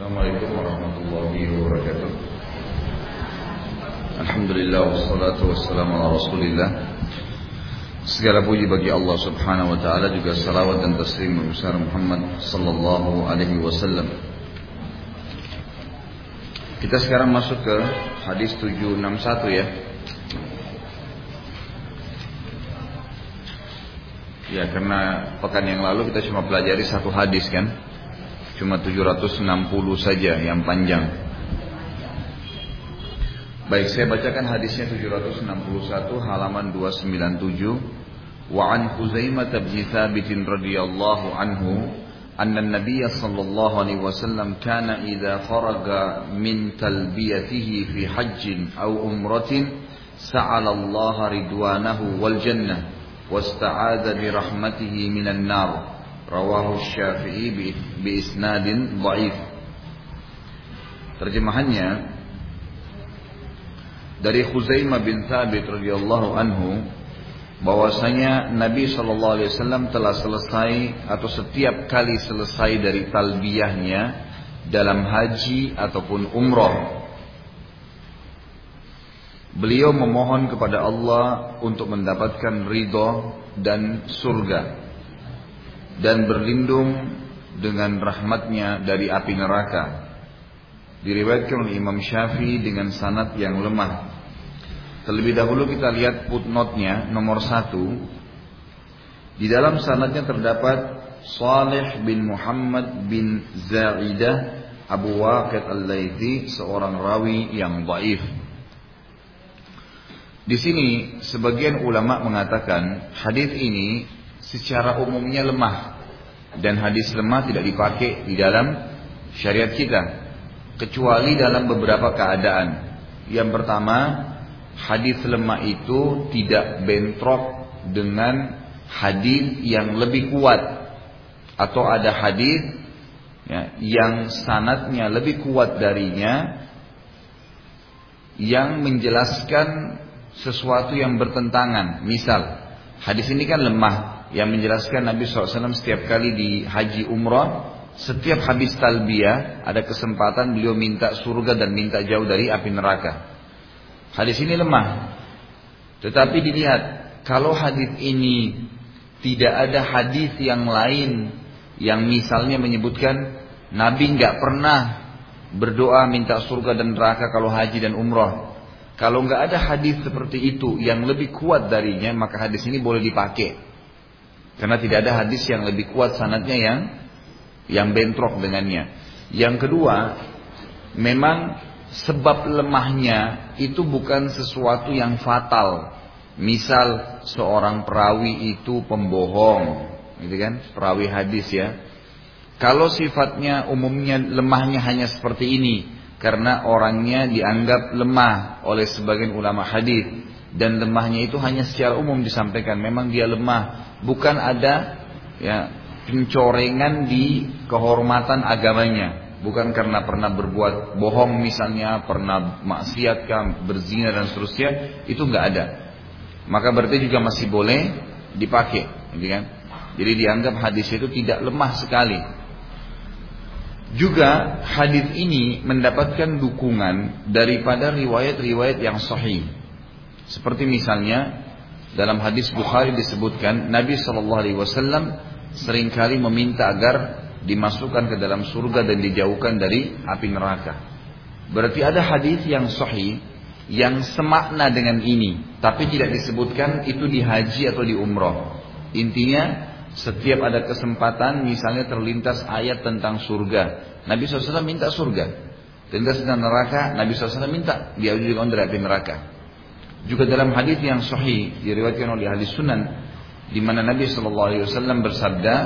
Assalamualaikum warahmatullahi wabarakatuh. Alhamdulillah wassalatu wassalamu ala rasulillah. Segala puji bagi Allah subhanahu wa ta'ala Juga salawat dan taslim besar Muhammad sallallahu alaihi wasallam. Kita sekarang masuk ke hadis 761 ya. Ya karena pekan yang lalu kita cuma pelajari satu hadis kan Cuma 760 saja yang panjang. Baik, saya bacakan hadisnya 761 halaman 297. Wa an Huzaimah bin Thabit radhiyallahu anhu أن النبي صلى الله عليه وسلم كان إذا فرغ من تلبيته في حج أو أمرة سعل الله رضوانه والجنة واستعاذ برحمته من النار Rawahu Syafi'i bi isnadin dhaif. Terjemahannya dari Khuzaimah bin Thabit radhiyallahu anhu bahwasanya Nabi Shallallahu alaihi wasallam telah selesai atau setiap kali selesai dari talbiyahnya dalam haji ataupun umroh Beliau memohon kepada Allah untuk mendapatkan ridho dan surga dan berlindung dengan rahmatnya dari api neraka. Diriwayatkan oleh Imam Syafi'i dengan sanad yang lemah. Terlebih dahulu kita lihat footnote-nya nomor satu. Di dalam sanadnya terdapat Salih bin Muhammad bin Zaidah Abu Waqid Al-Laiti seorang rawi yang baif. Di sini sebagian ulama mengatakan hadis ini secara umumnya lemah dan hadis lemah tidak dipakai di dalam syariat kita kecuali dalam beberapa keadaan. Yang pertama, hadis lemah itu tidak bentrok dengan hadis yang lebih kuat atau ada hadis ya, yang sanatnya lebih kuat darinya yang menjelaskan sesuatu yang bertentangan. Misal, hadis ini kan lemah, yang menjelaskan Nabi SAW setiap kali di haji umrah setiap habis talbiyah ada kesempatan beliau minta surga dan minta jauh dari api neraka. Hadis ini lemah. Tetapi dilihat kalau hadis ini tidak ada hadis yang lain yang misalnya menyebutkan Nabi nggak pernah berdoa minta surga dan neraka kalau haji dan umrah. Kalau nggak ada hadis seperti itu yang lebih kuat darinya maka hadis ini boleh dipakai. Karena tidak ada hadis yang lebih kuat sanatnya yang yang bentrok dengannya. Yang kedua, memang sebab lemahnya itu bukan sesuatu yang fatal. Misal seorang perawi itu pembohong, gitu kan? Perawi hadis ya. Kalau sifatnya umumnya lemahnya hanya seperti ini karena orangnya dianggap lemah oleh sebagian ulama hadis dan lemahnya itu hanya secara umum disampaikan. Memang dia lemah. Bukan ada ya pencorengan di kehormatan agamanya. Bukan karena pernah berbuat bohong misalnya pernah maksiat berzina dan seterusnya itu nggak ada. Maka berarti juga masih boleh dipakai gitu kan? Jadi dianggap hadis itu tidak lemah sekali. Juga hadis ini mendapatkan dukungan daripada riwayat-riwayat yang sahih seperti misalnya dalam hadis Bukhari disebutkan Nabi Shallallahu Alaihi Wasallam sering kali meminta agar dimasukkan ke dalam surga dan dijauhkan dari api neraka. Berarti ada hadis yang sahih yang semakna dengan ini, tapi tidak disebutkan itu di haji atau di umroh. Intinya setiap ada kesempatan misalnya terlintas ayat tentang surga, Nabi SAW minta surga. Terlintas tentang neraka, Nabi SAW minta dia dijauhkan dari api neraka. Juga dalam hadis yang sahih diriwayatkan oleh ahli sunan di mana Nabi Shallallahu Alaihi Wasallam bersabda,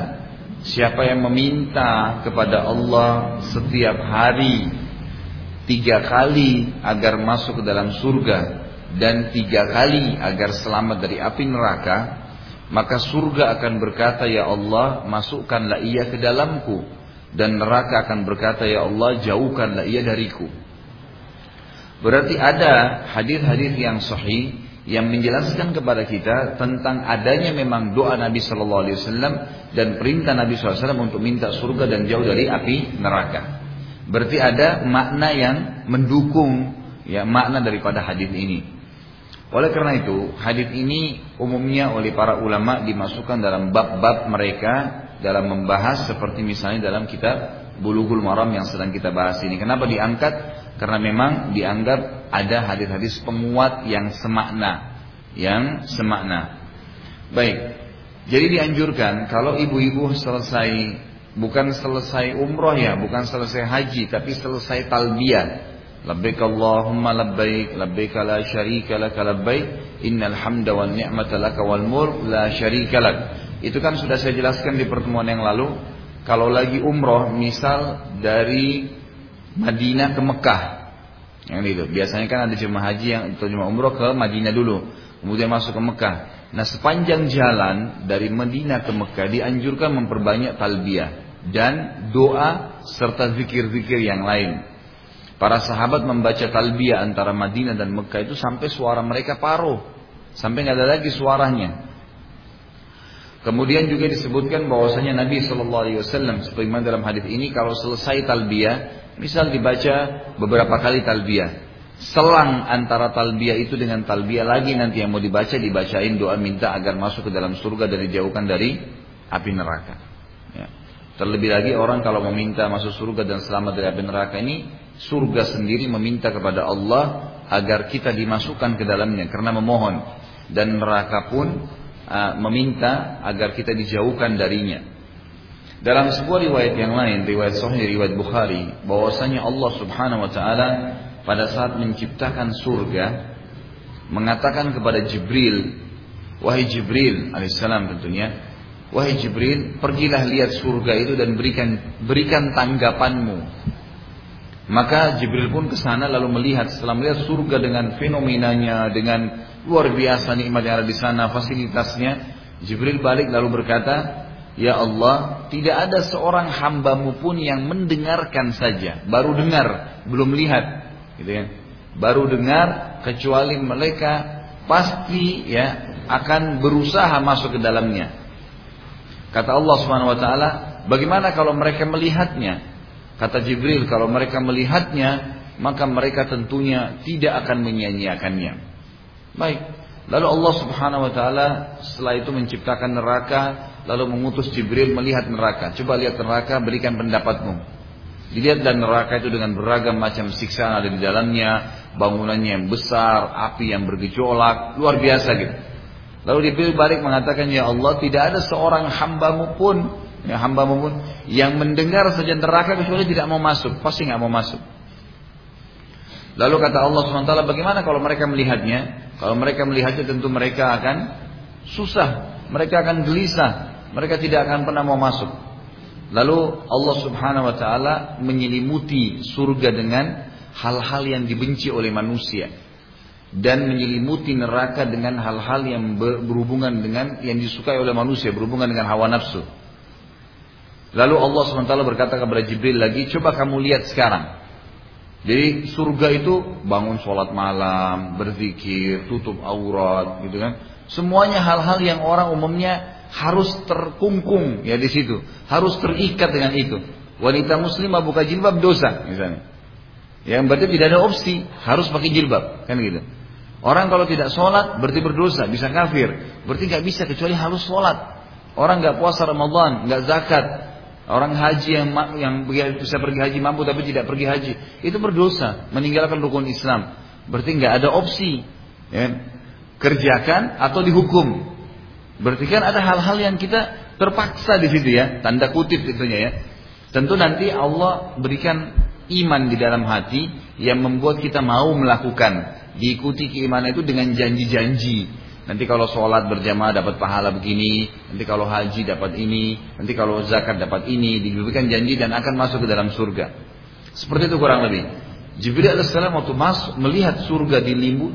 siapa yang meminta kepada Allah setiap hari tiga kali agar masuk ke dalam surga dan tiga kali agar selamat dari api neraka, maka surga akan berkata, Ya Allah, masukkanlah ia ke dalamku. Dan neraka akan berkata, Ya Allah, jauhkanlah ia dariku. Berarti ada hadis-hadis yang sahih yang menjelaskan kepada kita tentang adanya memang doa Nabi Shallallahu Alaihi Wasallam dan perintah Nabi SAW untuk minta surga dan jauh dari api neraka. Berarti ada makna yang mendukung ya makna daripada hadis ini. Oleh karena itu, hadis ini umumnya oleh para ulama dimasukkan dalam bab-bab mereka dalam membahas seperti misalnya dalam kitab Bulughul Maram yang sedang kita bahas ini. Kenapa diangkat? Karena memang dianggap ada hadis-hadis penguat yang semakna, yang semakna. Baik. Jadi dianjurkan kalau ibu-ibu selesai bukan selesai umroh ya, bukan selesai haji, tapi selesai talbiyah Labbaik Allahumma labbaik labbaik la syarika lak labbaik innal hamda wan ni'mata lak wal mulk la syarika lak. Itu kan sudah saya jelaskan di pertemuan yang lalu. Kalau lagi umroh misal dari Madinah ke Mekah. Yang itu. Biasanya kan ada jemaah haji yang atau jemaah umroh ke Madinah dulu, kemudian masuk ke Mekah. Nah, sepanjang jalan dari Madinah ke Mekah dianjurkan memperbanyak talbiyah dan doa serta zikir-zikir yang lain. Para sahabat membaca talbiyah antara Madinah dan Mekah itu sampai suara mereka paruh. Sampai nggak ada lagi suaranya. Kemudian juga disebutkan bahwasanya Nabi Shallallahu Alaihi Wasallam sebagaimana dalam hadis ini kalau selesai talbiyah, misal dibaca beberapa kali talbiyah, selang antara talbiyah itu dengan talbiyah lagi nanti yang mau dibaca dibacain doa minta agar masuk ke dalam surga dan dijauhkan dari api neraka. Ya. Terlebih lagi orang kalau meminta masuk surga dan selamat dari api neraka ini surga sendiri meminta kepada Allah agar kita dimasukkan ke dalamnya karena memohon dan neraka pun uh, meminta agar kita dijauhkan darinya. Dalam sebuah riwayat yang lain, riwayat Sahih, riwayat Bukhari, bahwasanya Allah Subhanahu wa taala pada saat menciptakan surga mengatakan kepada Jibril, wahai Jibril alaihissalam tentunya, wahai Jibril, pergilah lihat surga itu dan berikan berikan tanggapanmu. Maka Jibril pun ke sana lalu melihat setelah melihat surga dengan fenomenanya, dengan luar biasa nikmat yang ada di sana, fasilitasnya, Jibril balik lalu berkata, Ya Allah, tidak ada seorang hambamu pun yang mendengarkan saja, baru dengar, belum lihat, gitu ya. Baru dengar, kecuali mereka pasti ya akan berusaha masuk ke dalamnya. Kata Allah Subhanahu wa taala, bagaimana kalau mereka melihatnya? Kata Jibril, kalau mereka melihatnya, maka mereka tentunya tidak akan menyia-nyiakannya. Baik. Lalu Allah Subhanahu wa taala setelah itu menciptakan neraka, lalu mengutus Jibril melihat neraka. Coba lihat neraka, berikan pendapatmu. Dilihat dan neraka itu dengan beragam macam siksaan ada di dalamnya, bangunannya yang besar, api yang bergejolak, luar biasa gitu. Lalu Jibril balik mengatakan, Ya Allah tidak ada seorang hambamu pun ya hamba pun yang mendengar saja neraka kecuali tidak mau masuk, pasti nggak mau masuk. Lalu kata Allah SWT, bagaimana kalau mereka melihatnya? Kalau mereka melihatnya tentu mereka akan susah, mereka akan gelisah, mereka tidak akan pernah mau masuk. Lalu Allah Subhanahu wa taala menyelimuti surga dengan hal-hal yang dibenci oleh manusia dan menyelimuti neraka dengan hal-hal yang berhubungan dengan yang disukai oleh manusia, berhubungan dengan hawa nafsu. Lalu Allah SWT berkata kepada Jibril lagi, coba kamu lihat sekarang. Jadi surga itu bangun sholat malam, berzikir, tutup aurat, gitu kan. Semuanya hal-hal yang orang umumnya harus terkungkung ya di situ, harus terikat dengan itu. Wanita muslimah buka jilbab dosa misalnya. Yang berarti tidak ada opsi, harus pakai jilbab, kan gitu. Orang kalau tidak sholat berarti berdosa, bisa kafir. Berarti nggak bisa kecuali harus sholat. Orang nggak puasa Ramadan, nggak zakat, Orang haji yang yang bisa pergi haji mampu tapi tidak pergi haji itu berdosa, meninggalkan rukun Islam. Berarti nggak ada opsi, ya. kerjakan atau dihukum. Berarti kan ada hal-hal yang kita terpaksa di situ ya, tanda kutip itunya ya. Tentu nanti Allah berikan iman di dalam hati yang membuat kita mau melakukan, diikuti keimanan itu dengan janji-janji Nanti kalau sholat berjamaah dapat pahala begini, nanti kalau haji dapat ini, nanti kalau zakat dapat ini, diberikan janji dan akan masuk ke dalam surga. Seperti itu kurang lebih. Jibril alaihissalam waktu masuk melihat surga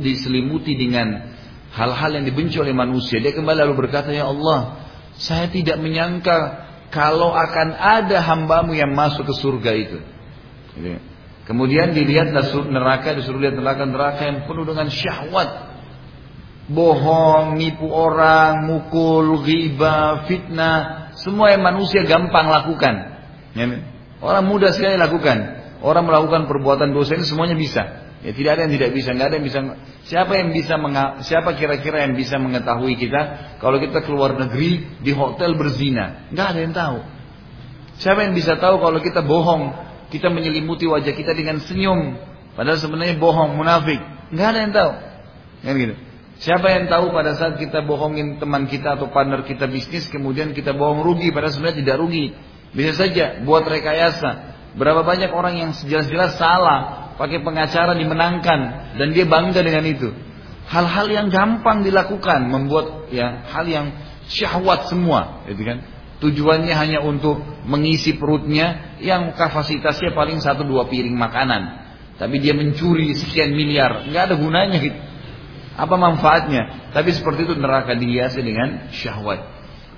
diselimuti dengan hal-hal yang dibenci oleh manusia, dia kembali lalu berkata, Ya Allah, saya tidak menyangka kalau akan ada hambamu yang masuk ke surga itu. Kemudian dilihat neraka, disuruh lihat neraka neraka yang penuh dengan syahwat, bohong, nipu orang, mukul, riba, fitnah, semua yang manusia gampang lakukan. Ya, orang mudah sekali lakukan. Orang melakukan perbuatan dosa ini semuanya bisa. Ya tidak ada yang tidak bisa, nggak ada yang bisa. Siapa yang bisa siapa kira-kira yang bisa mengetahui kita kalau kita keluar negeri di hotel berzina? Nggak ada yang tahu. Siapa yang bisa tahu kalau kita bohong, kita menyelimuti wajah kita dengan senyum, padahal sebenarnya bohong, munafik? Nggak ada yang tahu. Kan gitu. Siapa yang tahu pada saat kita bohongin teman kita atau partner kita bisnis, kemudian kita bohong rugi, padahal sebenarnya tidak rugi. Bisa saja buat rekayasa. Berapa banyak orang yang sejelas-jelas salah, pakai pengacara dimenangkan dan dia bangga dengan itu. Hal-hal yang gampang dilakukan membuat ya hal yang syahwat semua, gitu kan. Tujuannya hanya untuk mengisi perutnya yang kapasitasnya paling satu dua piring makanan. Tapi dia mencuri sekian miliar, nggak ada gunanya gitu. Apa manfaatnya? Tapi seperti itu neraka dihiasi dengan syahwat.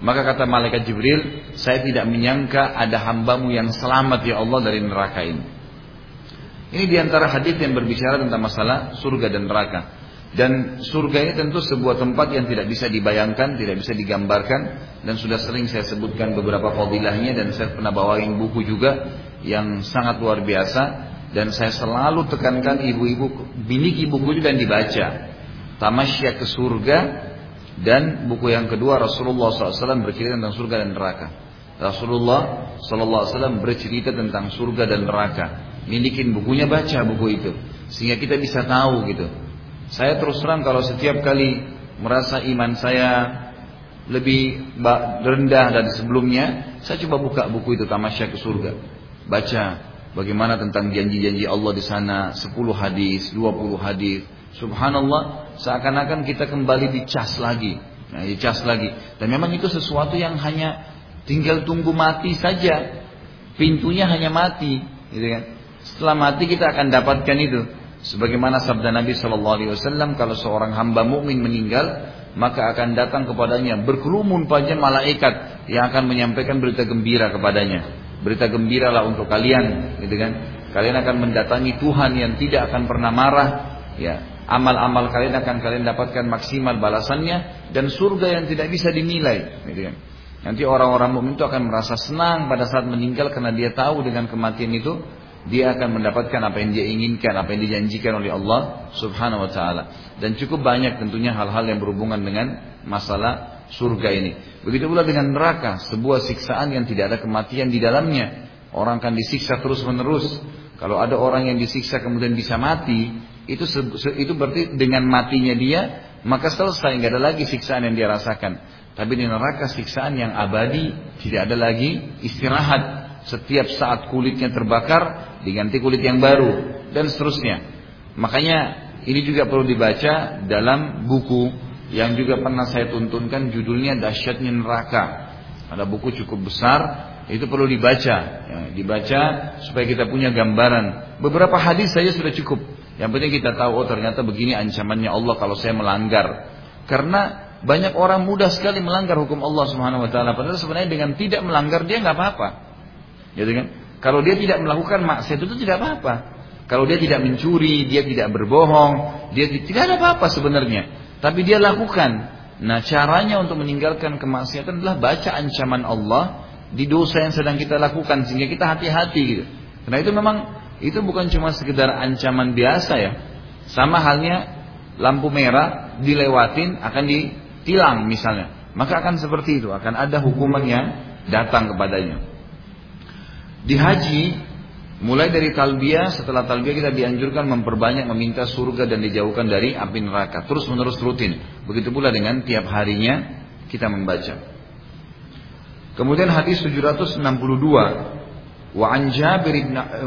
Maka kata malaikat Jibril, saya tidak menyangka ada hambamu yang selamat ya Allah dari neraka ini. Ini di antara hadis yang berbicara tentang masalah surga dan neraka. Dan surga ini tentu sebuah tempat yang tidak bisa dibayangkan, tidak bisa digambarkan. Dan sudah sering saya sebutkan beberapa fadilahnya dan saya pernah bawain buku juga yang sangat luar biasa. Dan saya selalu tekankan ibu-ibu, miliki buku itu dan dibaca. Tamasya ke surga dan buku yang kedua Rasulullah SAW bercerita tentang surga dan neraka. Rasulullah SAW bercerita tentang surga dan neraka milikin bukunya baca buku itu sehingga kita bisa tahu gitu. Saya terus terang kalau setiap kali merasa iman saya lebih rendah dari sebelumnya saya coba buka buku itu tamasya ke surga. Baca bagaimana tentang janji-janji Allah di sana 10 hadis 20 hadis. Subhanallah seakan-akan kita kembali dicas lagi. Nah, dicas lagi. Dan memang itu sesuatu yang hanya tinggal tunggu mati saja. Pintunya hanya mati gitu kan setelah mati kita akan dapatkan itu. Sebagaimana sabda Nabi Shallallahu Alaihi Wasallam, kalau seorang hamba mukmin meninggal, maka akan datang kepadanya berkerumun panjang malaikat yang akan menyampaikan berita gembira kepadanya. Berita gembira lah untuk kalian, gitu kan? Kalian akan mendatangi Tuhan yang tidak akan pernah marah, ya. Amal-amal kalian akan kalian dapatkan maksimal balasannya dan surga yang tidak bisa dinilai, gitu kan? Nanti orang-orang mukmin itu akan merasa senang pada saat meninggal karena dia tahu dengan kematian itu dia akan mendapatkan apa yang dia inginkan, apa yang dijanjikan oleh Allah Subhanahu wa taala. Dan cukup banyak tentunya hal-hal yang berhubungan dengan masalah surga ini. Begitu pula dengan neraka, sebuah siksaan yang tidak ada kematian di dalamnya. Orang akan disiksa terus-menerus. Kalau ada orang yang disiksa kemudian bisa mati, itu itu berarti dengan matinya dia maka selesai nggak ada lagi siksaan yang dia rasakan. Tapi di neraka siksaan yang abadi tidak ada lagi istirahat. Setiap saat kulitnya terbakar diganti kulit yang baru dan seterusnya. Makanya ini juga perlu dibaca dalam buku yang juga pernah saya tuntunkan judulnya Dahsyatnya Neraka. Ada buku cukup besar, itu perlu dibaca, ya, dibaca supaya kita punya gambaran. Beberapa hadis saja sudah cukup. Yang penting kita tahu oh ternyata begini ancamannya Allah kalau saya melanggar. Karena banyak orang mudah sekali melanggar hukum Allah Subhanahu wa taala padahal sebenarnya dengan tidak melanggar dia nggak apa-apa. Gitu kan? Kalau dia tidak melakukan maksiat itu tidak apa-apa. Kalau dia tidak mencuri, dia tidak berbohong, dia tidak ada apa-apa sebenarnya. Tapi dia lakukan. Nah caranya untuk meninggalkan kemaksiatan adalah baca ancaman Allah di dosa yang sedang kita lakukan sehingga kita hati-hati gitu. Karena itu memang itu bukan cuma sekedar ancaman biasa ya. Sama halnya lampu merah dilewatin akan ditilang misalnya. Maka akan seperti itu, akan ada hukuman yang datang kepadanya. Di haji, mulai dari talbiyah, setelah talbiyah kita dianjurkan memperbanyak meminta surga dan dijauhkan dari api neraka. Terus menerus rutin. Begitu pula dengan tiap harinya kita membaca. Kemudian hadis 762 wa an Jabir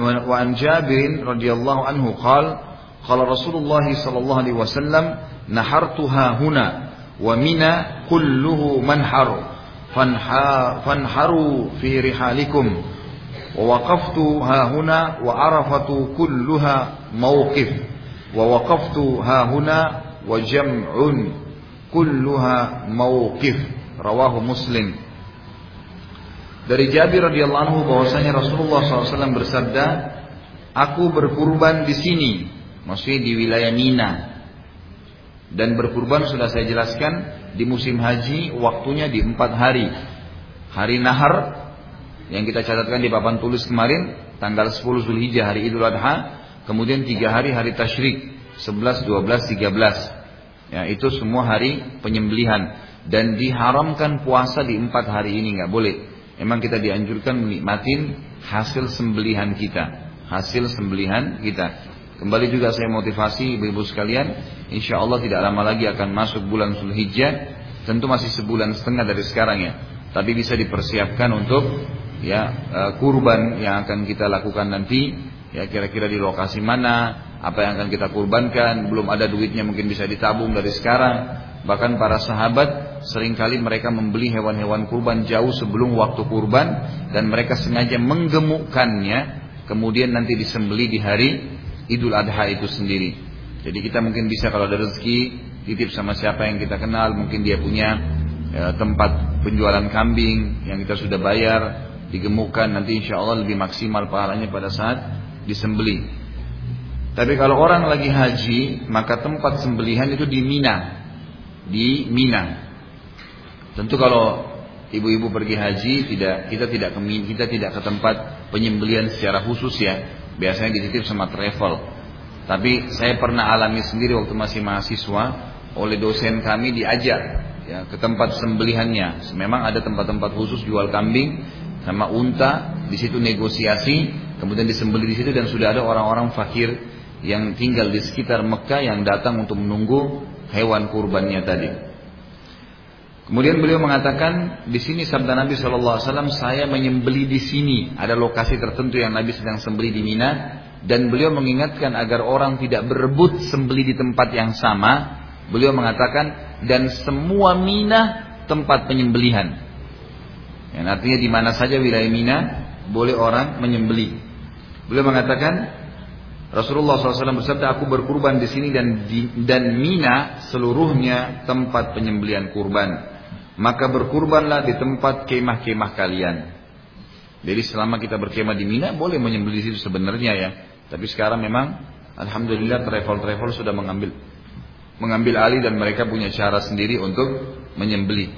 wa an Jabir radhiyallahu anhu qala qala Rasulullah sallallahu alaihi wasallam nahartuha huna wa mina kulluhu manhar fanharu fi rihalikum ووقفت ها هنا وعرفة كلها موقف ووقفت ها هنا وجمع كلها موقف رواه مسلم Dari Jabir radhiyallahu anhu bahwasanya Rasulullah SAW bersabda, "Aku berkurban di sini." Maksudnya di wilayah Mina. Dan berkurban sudah saya jelaskan di musim haji waktunya di empat hari. Hari Nahar, yang kita catatkan di papan tulis kemarin tanggal 10 Zulhijjah hari Idul Adha, kemudian tiga hari hari tasyrik 11, 12, 13. Ya, itu semua hari penyembelihan dan diharamkan puasa di empat hari ini nggak boleh. Emang kita dianjurkan menikmatin hasil sembelihan kita, hasil sembelihan kita. Kembali juga saya motivasi ibu-ibu sekalian, insya Allah tidak lama lagi akan masuk bulan Zulhijjah, tentu masih sebulan setengah dari sekarang ya, tapi bisa dipersiapkan untuk ya eh, kurban yang akan kita lakukan nanti, ya kira-kira di lokasi mana, apa yang akan kita kurbankan, belum ada duitnya mungkin bisa ditabung dari sekarang. Bahkan para sahabat sering kali mereka membeli hewan-hewan kurban jauh sebelum waktu kurban dan mereka sengaja menggemukkannya kemudian nanti disembeli di hari Idul Adha itu sendiri. Jadi kita mungkin bisa kalau ada rezeki titip sama siapa yang kita kenal, mungkin dia punya ya, tempat penjualan kambing yang kita sudah bayar, digemukkan nanti insya Allah lebih maksimal pahalanya pada saat disembeli. Tapi kalau orang lagi haji, maka tempat sembelihan itu di Mina. Di Mina. Tentu kalau ibu-ibu pergi haji, tidak kita tidak ke kita tidak ke tempat penyembelihan secara khusus ya. Biasanya dititip sama travel. Tapi saya pernah alami sendiri waktu masih mahasiswa oleh dosen kami diajak ya ke tempat sembelihannya. Memang ada tempat-tempat khusus jual kambing sama unta, di situ negosiasi, kemudian disembeli di situ dan sudah ada orang-orang fakir yang tinggal di sekitar Mekah yang datang untuk menunggu hewan kurbannya tadi. Kemudian beliau mengatakan di sini sabda Nabi Wasallam saya menyembeli di sini ada lokasi tertentu yang Nabi sedang sembeli di Mina dan beliau mengingatkan agar orang tidak berebut sembeli di tempat yang sama. Beliau mengatakan dan semua Mina tempat penyembelihan. Yang artinya di mana saja wilayah Mina boleh orang menyembeli. Beliau mengatakan Rasulullah SAW bersabda, aku berkurban di sini dan di, dan Mina seluruhnya tempat penyembelian kurban. Maka berkurbanlah di tempat kemah-kemah kalian. Jadi selama kita berkemah di Mina boleh menyembelih di situ sebenarnya ya. Tapi sekarang memang Alhamdulillah travel-travel sudah mengambil mengambil alih dan mereka punya cara sendiri untuk menyembelih.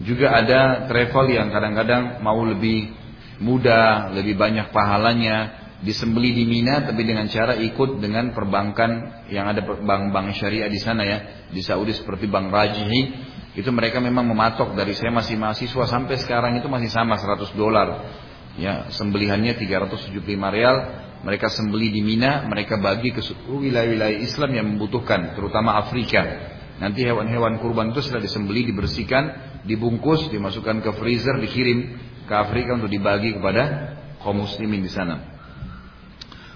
Juga ada travel yang kadang-kadang mau lebih mudah, lebih banyak pahalanya, disembeli di Mina tapi dengan cara ikut dengan perbankan yang ada bank-bank syariah di sana ya di Saudi seperti Bank Rajihi. Itu mereka memang mematok dari saya masih mahasiswa sampai sekarang itu masih sama 100 dolar. Ya sembelihannya 375 real. Mereka sembeli di Mina mereka bagi ke seluruh wilayah-wilayah Islam yang membutuhkan terutama Afrika. Nanti hewan-hewan kurban itu setelah disembeli dibersihkan dibungkus dimasukkan ke freezer dikirim ke Afrika untuk dibagi kepada kaum muslimin di sana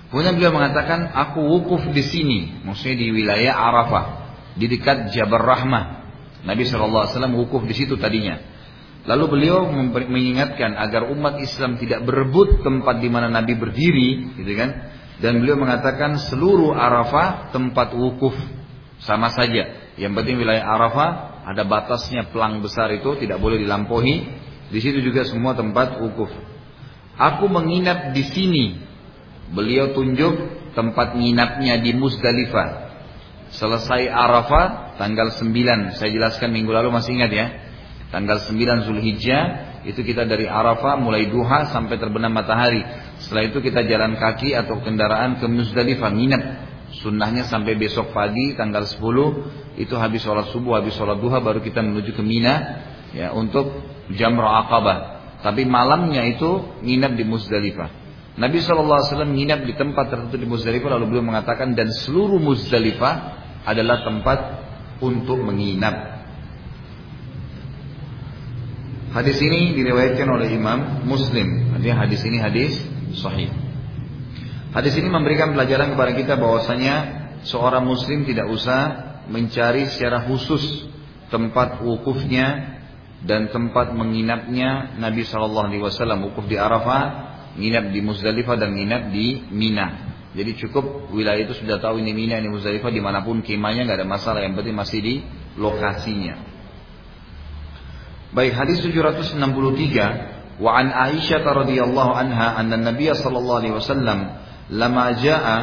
Kemudian beliau mengatakan, aku wukuf di sini, maksudnya di wilayah Arafah, di dekat Jabal Rahmah. Nabi SAW wukuf di situ tadinya. Lalu beliau mengingatkan agar umat Islam tidak berebut tempat di mana Nabi berdiri, gitu kan? Dan beliau mengatakan seluruh Arafah tempat wukuf sama saja. Yang penting wilayah Arafah ada batasnya pelang besar itu tidak boleh dilampaui. Di situ juga semua tempat wukuf. Aku menginap di sini Beliau tunjuk tempat nginapnya di Musdalifah. Selesai Arafah tanggal 9. Saya jelaskan minggu lalu masih ingat ya. Tanggal 9 Zulhijjah itu kita dari Arafah mulai duha sampai terbenam matahari. Setelah itu kita jalan kaki atau kendaraan ke Musdalifah nginap. Sunnahnya sampai besok pagi tanggal 10 itu habis sholat subuh, habis sholat duha baru kita menuju ke Mina ya untuk Jamrah Aqabah. Tapi malamnya itu nginap di Musdalifah. Nabi SAW menginap di tempat tertentu di Muzdalifah lalu beliau mengatakan dan seluruh Muzdalifah adalah tempat untuk menginap. Hadis ini diriwayatkan oleh Imam Muslim. Artinya hadis ini hadis sahih. Hadis ini memberikan pelajaran kepada kita bahwasanya seorang muslim tidak usah mencari secara khusus tempat wukufnya dan tempat menginapnya Nabi Shallallahu Alaihi Wasallam wukuf di Arafah nginap di Muzdalifah dan nginap di Mina. Jadi cukup wilayah itu sudah tahu ini Mina, ini Muzdalifah di mana pun kemahnya nggak ada masalah. Yang penting masih di lokasinya. Baik hadis 763 wa an Aisyah radhiyallahu anha anna Nabi sallallahu alaihi wasallam lama jaa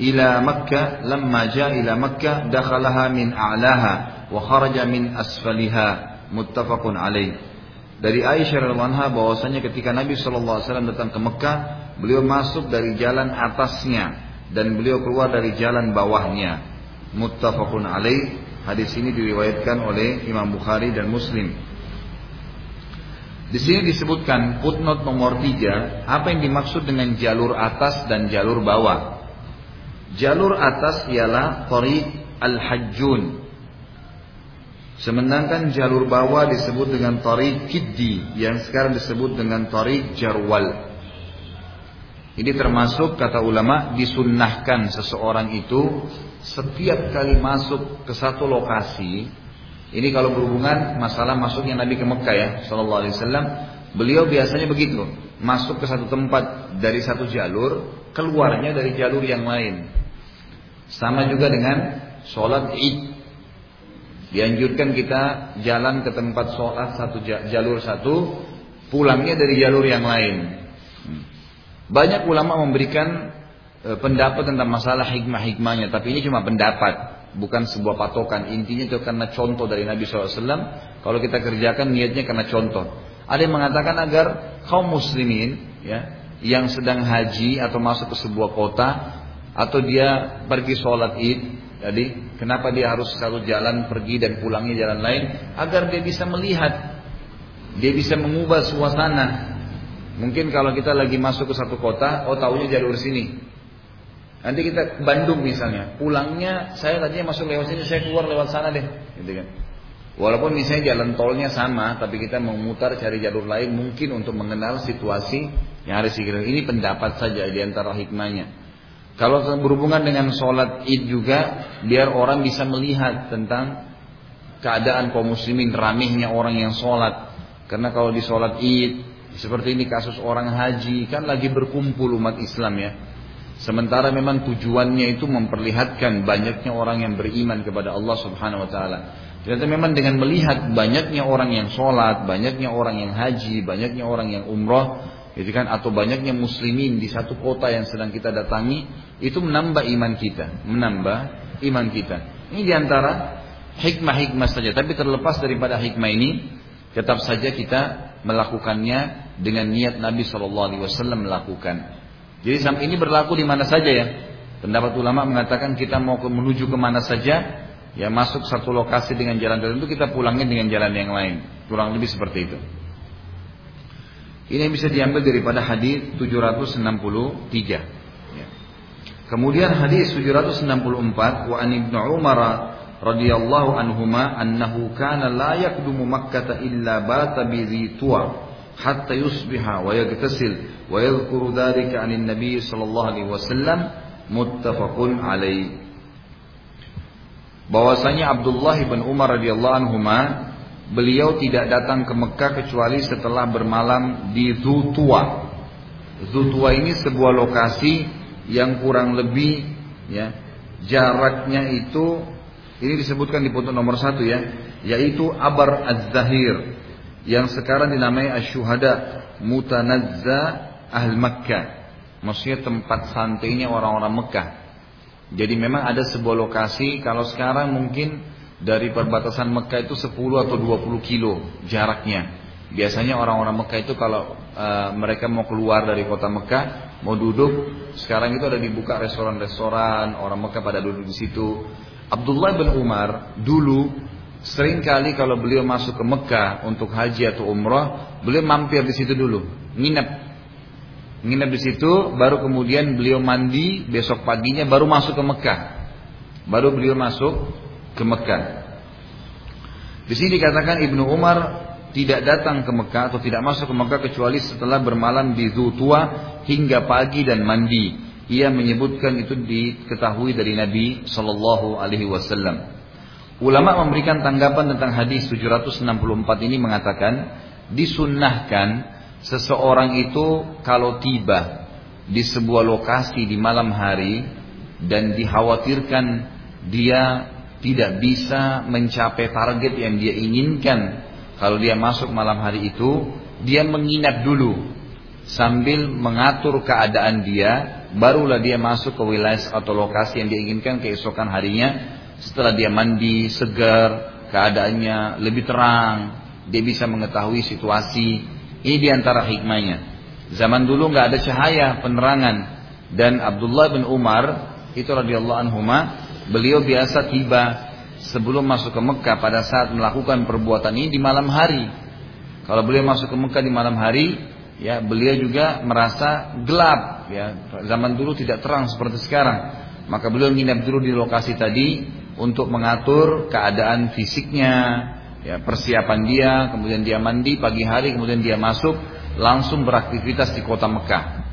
ila Makkah lamma jaa ila Makkah dakhalaha min a'laha wa kharaja min asfaliha muttafaqun alaih dari Aisyah radhiallahu bahwasanya ketika Nabi SAW datang ke Mekah, beliau masuk dari jalan atasnya dan beliau keluar dari jalan bawahnya. Muttafaqun alaih. Hadis ini diriwayatkan oleh Imam Bukhari dan Muslim. Di sini disebutkan footnote nomor 3, apa yang dimaksud dengan jalur atas dan jalur bawah. Jalur atas ialah Tariq Al-Hajjun Sementara jalur bawah disebut dengan Tariq Kiddi yang sekarang disebut dengan Tariq Jarwal. Ini termasuk kata ulama disunnahkan seseorang itu setiap kali masuk ke satu lokasi. Ini kalau berhubungan masalah masuknya Nabi ke Mekah ya, Sallallahu Alaihi Wasallam. Beliau biasanya begitu, masuk ke satu tempat dari satu jalur, keluarnya dari jalur yang lain. Sama juga dengan sholat id Dianjurkan kita jalan ke tempat sholat satu jalur satu, pulangnya dari jalur yang lain. Hmm. Banyak ulama memberikan e, pendapat tentang masalah hikmah-hikmahnya, tapi ini cuma pendapat, bukan sebuah patokan. Intinya itu karena contoh dari Nabi SAW. Kalau kita kerjakan niatnya karena contoh. Ada yang mengatakan agar kaum muslimin ya yang sedang haji atau masuk ke sebuah kota atau dia pergi sholat id jadi kenapa dia harus selalu jalan pergi dan pulangnya jalan lain? Agar dia bisa melihat, dia bisa mengubah suasana. Mungkin kalau kita lagi masuk ke satu kota, oh tahunya jalur sini. Nanti kita ke Bandung misalnya, pulangnya saya tadinya masuk lewat sini, saya keluar lewat sana deh, gitu kan. Walaupun misalnya jalan tolnya sama, tapi kita memutar cari jalur lain mungkin untuk mengenal situasi yang harus dikira. Ini pendapat saja di antara hikmahnya. Kalau berhubungan dengan sholat id juga, biar orang bisa melihat tentang keadaan kaum muslimin, ramihnya orang yang sholat. Karena kalau di sholat id, seperti ini kasus orang haji, kan lagi berkumpul umat Islam ya. Sementara memang tujuannya itu memperlihatkan banyaknya orang yang beriman kepada Allah Subhanahu wa taala. Ternyata memang dengan melihat banyaknya orang yang sholat, banyaknya orang yang haji, banyaknya orang yang umroh, gitu kan atau banyaknya muslimin di satu kota yang sedang kita datangi itu menambah iman kita menambah iman kita. Ini di antara hikmah-hikmah saja. Tapi terlepas daripada hikmah ini tetap saja kita melakukannya dengan niat Nabi Shallallahu Alaihi Wasallam melakukan jadi sampai ini berlaku di mana saja ya pendapat ulama mengatakan kita mau menuju ke mana saja ya masuk satu lokasi dengan jalan tertentu kita pulangnya dengan jalan yang lain kurang lebih seperti itu ini bisa diambil daripada hadis 763. Ya. Kemudian hadis 764 wa an Ibnu Umar radhiyallahu anhuma annahu kana la yaqdumu Makkah illa bata bi yusbiha wa yaghtasil wa yadhkuru dhalika 'an nabi sallallahu alaihi wasallam muttafaqun alaih. Bahwasanya Abdullah bin Umar radhiyallahu anhuma beliau tidak datang ke Mekah kecuali setelah bermalam di Zutua. Zutua ini sebuah lokasi yang kurang lebih ya jaraknya itu ini disebutkan di foto nomor satu ya yaitu Abar Az-Zahir yang sekarang dinamai Asyuhada Mutanazza Ahl Makkah maksudnya tempat santainya orang-orang Mekah jadi memang ada sebuah lokasi kalau sekarang mungkin dari perbatasan Mekah itu 10 atau 20 kilo jaraknya. Biasanya orang-orang Mekah itu kalau uh, mereka mau keluar dari kota Mekah, mau duduk, sekarang itu ada dibuka restoran-restoran, orang Mekah pada duduk di situ. Abdullah bin Umar dulu sering kali kalau beliau masuk ke Mekah untuk haji atau umrah, beliau mampir di situ dulu, nginep. Nginep di situ, baru kemudian beliau mandi, besok paginya baru masuk ke Mekah. Baru beliau masuk ke Mekah. Di sini dikatakan Ibnu Umar tidak datang ke Mekah atau tidak masuk ke Mekah kecuali setelah bermalam di Zutua hingga pagi dan mandi. Ia menyebutkan itu diketahui dari Nabi Shallallahu Alaihi Wasallam. Ulama memberikan tanggapan tentang hadis 764 ini mengatakan disunnahkan seseorang itu kalau tiba di sebuah lokasi di malam hari dan dikhawatirkan dia tidak bisa mencapai target yang dia inginkan. Kalau dia masuk malam hari itu dia menginap dulu sambil mengatur keadaan dia barulah dia masuk ke wilayah atau lokasi yang dia inginkan keesokan harinya setelah dia mandi segar keadaannya lebih terang dia bisa mengetahui situasi. Ini di antara hikmahnya. Zaman dulu nggak ada cahaya penerangan dan Abdullah bin Umar itu radhiyallahu anhuma beliau biasa tiba sebelum masuk ke Mekah pada saat melakukan perbuatan ini di malam hari. Kalau beliau masuk ke Mekah di malam hari, ya beliau juga merasa gelap ya. Zaman dulu tidak terang seperti sekarang. Maka beliau nginap dulu di lokasi tadi untuk mengatur keadaan fisiknya, ya persiapan dia, kemudian dia mandi pagi hari, kemudian dia masuk langsung beraktivitas di kota Mekah.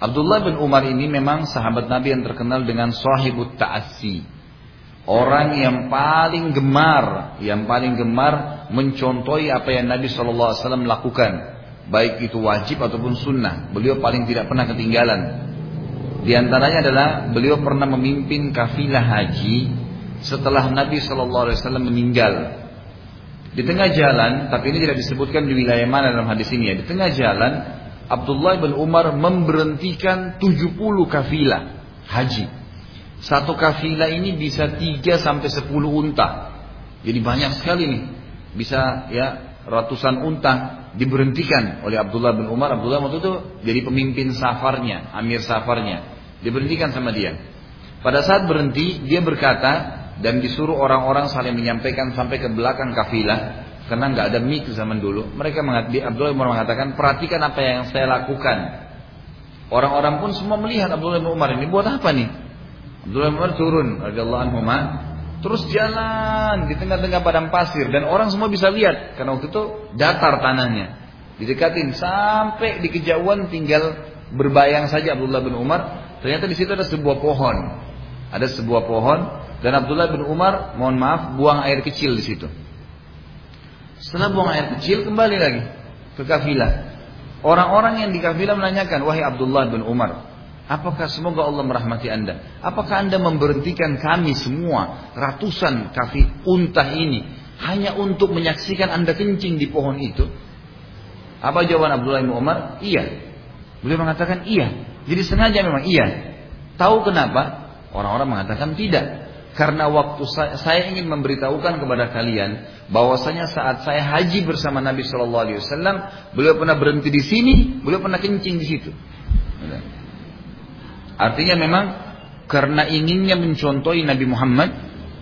Abdullah bin Umar ini memang sahabat Nabi yang terkenal dengan sahibut ta'assi. Orang yang paling gemar, yang paling gemar mencontohi apa yang Nabi SAW lakukan. Baik itu wajib ataupun sunnah. Beliau paling tidak pernah ketinggalan. Di antaranya adalah beliau pernah memimpin kafilah haji setelah Nabi SAW meninggal. Di tengah jalan, tapi ini tidak disebutkan di wilayah mana dalam hadis ini ya. Di tengah jalan, Abdullah bin Umar memberhentikan 70 kafilah haji. Satu kafilah ini bisa 3 sampai 10 unta. Jadi banyak sekali nih. Bisa ya ratusan unta diberhentikan oleh Abdullah bin Umar. Abdullah waktu itu jadi pemimpin safarnya, amir safarnya. Diberhentikan sama dia. Pada saat berhenti, dia berkata, dan disuruh orang-orang saling menyampaikan sampai ke belakang kafilah karena nggak ada mic zaman dulu. Mereka mengatakan, Abdullah bin mengatakan, perhatikan apa yang saya lakukan. Orang-orang pun semua melihat Abdullah bin Umar ini buat apa nih? Abdullah bin Umar turun, radhiyallahu anhu terus jalan di tengah-tengah padang pasir dan orang semua bisa lihat karena waktu itu datar tanahnya. Didekatin sampai di kejauhan tinggal berbayang saja Abdullah bin Umar. Ternyata di situ ada sebuah pohon. Ada sebuah pohon dan Abdullah bin Umar, mohon maaf, buang air kecil di situ. Setelah buang air kecil, kembali lagi ke kafilah. Orang-orang yang di kafilah menanyakan, wahai Abdullah bin Umar, apakah semoga Allah merahmati anda? Apakah anda memberhentikan kami semua, ratusan kafi unta ini, hanya untuk menyaksikan anda kencing di pohon itu? Apa jawaban Abdullah bin Umar? Iya. Beliau mengatakan iya. Jadi sengaja memang iya. Tahu kenapa? Orang-orang mengatakan tidak. Karena waktu saya, saya ingin memberitahukan kepada kalian bahwasanya saat saya haji bersama Nabi Shallallahu Alaihi Wasallam, beliau pernah berhenti di sini, beliau pernah kencing di situ. Artinya memang karena inginnya mencontohi Nabi Muhammad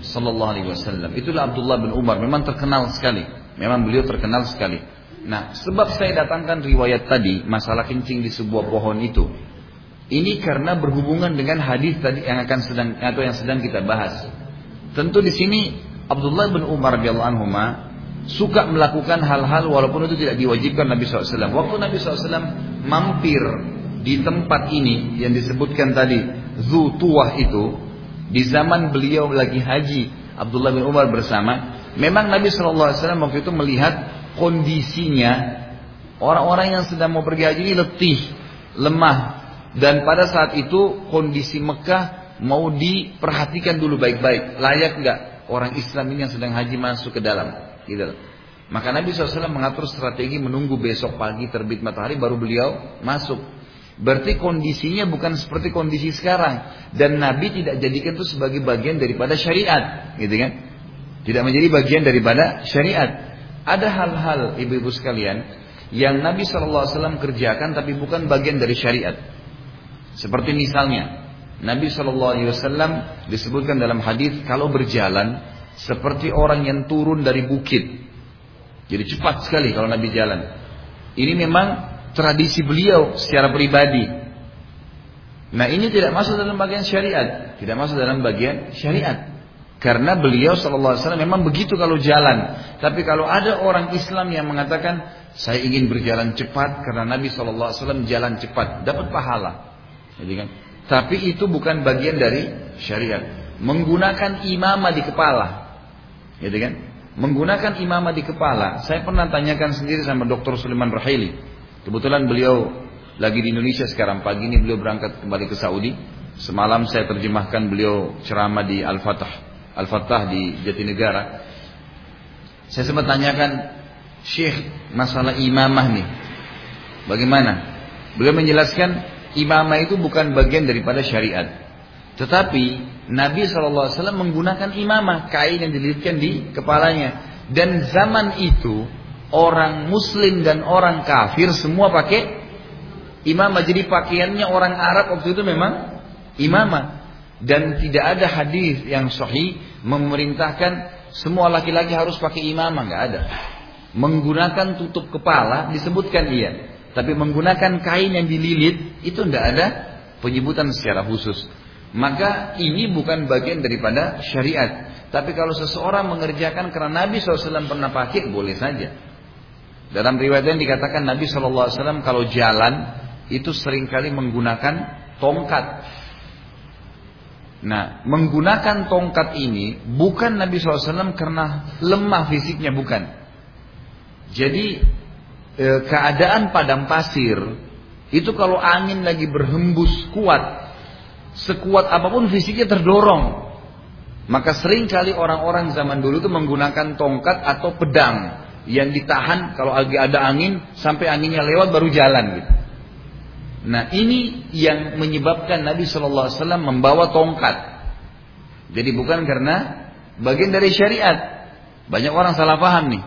Sallallahu Alaihi Wasallam. Itulah Abdullah bin Umar, memang terkenal sekali. Memang beliau terkenal sekali. Nah, sebab saya datangkan riwayat tadi masalah kencing di sebuah pohon itu, ini karena berhubungan dengan hadis tadi yang akan sedang atau yang sedang kita bahas. Tentu di sini Abdullah bin Umar radhiyallahu anhu suka melakukan hal-hal walaupun itu tidak diwajibkan Nabi SAW. Waktu Nabi SAW mampir di tempat ini yang disebutkan tadi Zutuah itu di zaman beliau lagi haji Abdullah bin Umar bersama memang Nabi SAW waktu itu melihat kondisinya orang-orang yang sedang mau pergi haji ini letih lemah dan pada saat itu kondisi Mekah mau diperhatikan dulu baik-baik. Layak nggak orang Islam ini yang sedang haji masuk ke dalam? Gitu. Maka Nabi SAW mengatur strategi menunggu besok pagi terbit matahari baru beliau masuk. Berarti kondisinya bukan seperti kondisi sekarang. Dan Nabi tidak jadikan itu sebagai bagian daripada syariat. Gitu kan? Tidak menjadi bagian daripada syariat. Ada hal-hal ibu-ibu sekalian yang Nabi SAW kerjakan tapi bukan bagian dari syariat. Seperti misalnya Nabi Shallallahu Alaihi Wasallam disebutkan dalam hadis kalau berjalan seperti orang yang turun dari bukit. Jadi cepat sekali kalau Nabi jalan. Ini memang tradisi beliau secara pribadi. Nah ini tidak masuk dalam bagian syariat, tidak masuk dalam bagian syariat. Karena beliau Shallallahu Alaihi Wasallam memang begitu kalau jalan. Tapi kalau ada orang Islam yang mengatakan saya ingin berjalan cepat karena Nabi Shallallahu Alaihi Wasallam jalan cepat, dapat pahala. Jadi kan? Tapi itu bukan bagian dari syariat. Menggunakan imamah di kepala. Gitu kan? Menggunakan imamah di kepala. Saya pernah tanyakan sendiri sama Dr. Sulaiman Rahili. Kebetulan beliau lagi di Indonesia sekarang. Pagi ini beliau berangkat kembali ke Saudi. Semalam saya terjemahkan beliau ceramah di Al-Fatah. Al-Fatah di Jatinegara. Saya sempat tanyakan, Syekh, masalah imamah nih. Bagaimana? Beliau menjelaskan imamah itu bukan bagian daripada syariat. Tetapi Nabi SAW menggunakan imamah, kain yang dililitkan di kepalanya. Dan zaman itu orang muslim dan orang kafir semua pakai imamah. Jadi pakaiannya orang Arab waktu itu memang imamah. Dan tidak ada hadis yang sahih memerintahkan semua laki-laki harus pakai imamah, nggak ada. Menggunakan tutup kepala disebutkan iya. Tapi menggunakan kain yang dililit itu tidak ada penyebutan secara khusus. Maka ini bukan bagian daripada syariat. Tapi kalau seseorang mengerjakan karena Nabi SAW pernah pakai, boleh saja. Dalam riwayat yang dikatakan Nabi SAW kalau jalan itu sering kali menggunakan tongkat. Nah, menggunakan tongkat ini bukan Nabi SAW karena lemah fisiknya, bukan. Jadi e, keadaan padang pasir itu kalau angin lagi berhembus kuat, sekuat apa pun fisiknya terdorong. Maka sering kali orang-orang zaman dulu itu menggunakan tongkat atau pedang yang ditahan kalau lagi ada angin sampai anginnya lewat baru jalan gitu. Nah ini yang menyebabkan Nabi Shallallahu Alaihi Wasallam membawa tongkat. Jadi bukan karena bagian dari syariat. Banyak orang salah paham nih.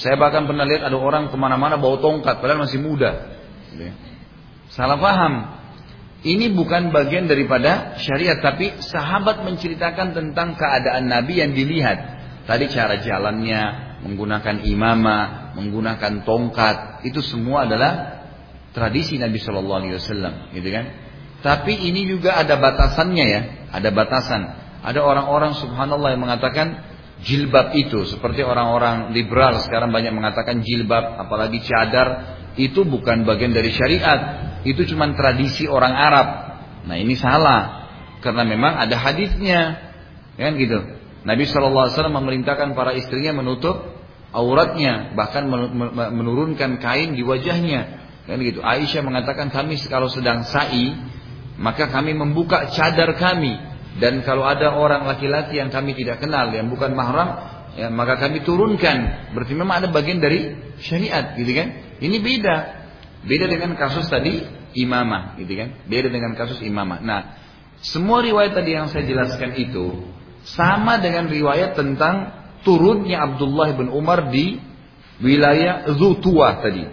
Saya bahkan pernah lihat ada orang ke mana-mana bawa tongkat padahal masih muda. Salah paham. Ini bukan bagian daripada syariat, tapi sahabat menceritakan tentang keadaan Nabi yang dilihat. Tadi cara jalannya, menggunakan imamah, menggunakan tongkat, itu semua adalah tradisi Nabi Shallallahu Alaihi Wasallam, gitu kan? Tapi ini juga ada batasannya ya, ada batasan. Ada orang-orang Subhanallah yang mengatakan jilbab itu, seperti orang-orang liberal sekarang banyak mengatakan jilbab, apalagi cadar, itu bukan bagian dari syariat itu cuma tradisi orang Arab. Nah ini salah karena memang ada hadisnya, kan gitu. Nabi SAW memerintahkan para istrinya menutup auratnya, bahkan menurunkan kain di wajahnya, kan gitu. Aisyah mengatakan kami kalau sedang sa'i, maka kami membuka cadar kami dan kalau ada orang laki-laki yang kami tidak kenal yang bukan mahram ya, maka kami turunkan berarti memang ada bagian dari syariat gitu kan ini beda Beda dengan kasus tadi imamah, gitu kan? Beda dengan kasus imamah. Nah, semua riwayat tadi yang saya jelaskan itu sama dengan riwayat tentang turunnya Abdullah bin Umar di wilayah Zutua tadi.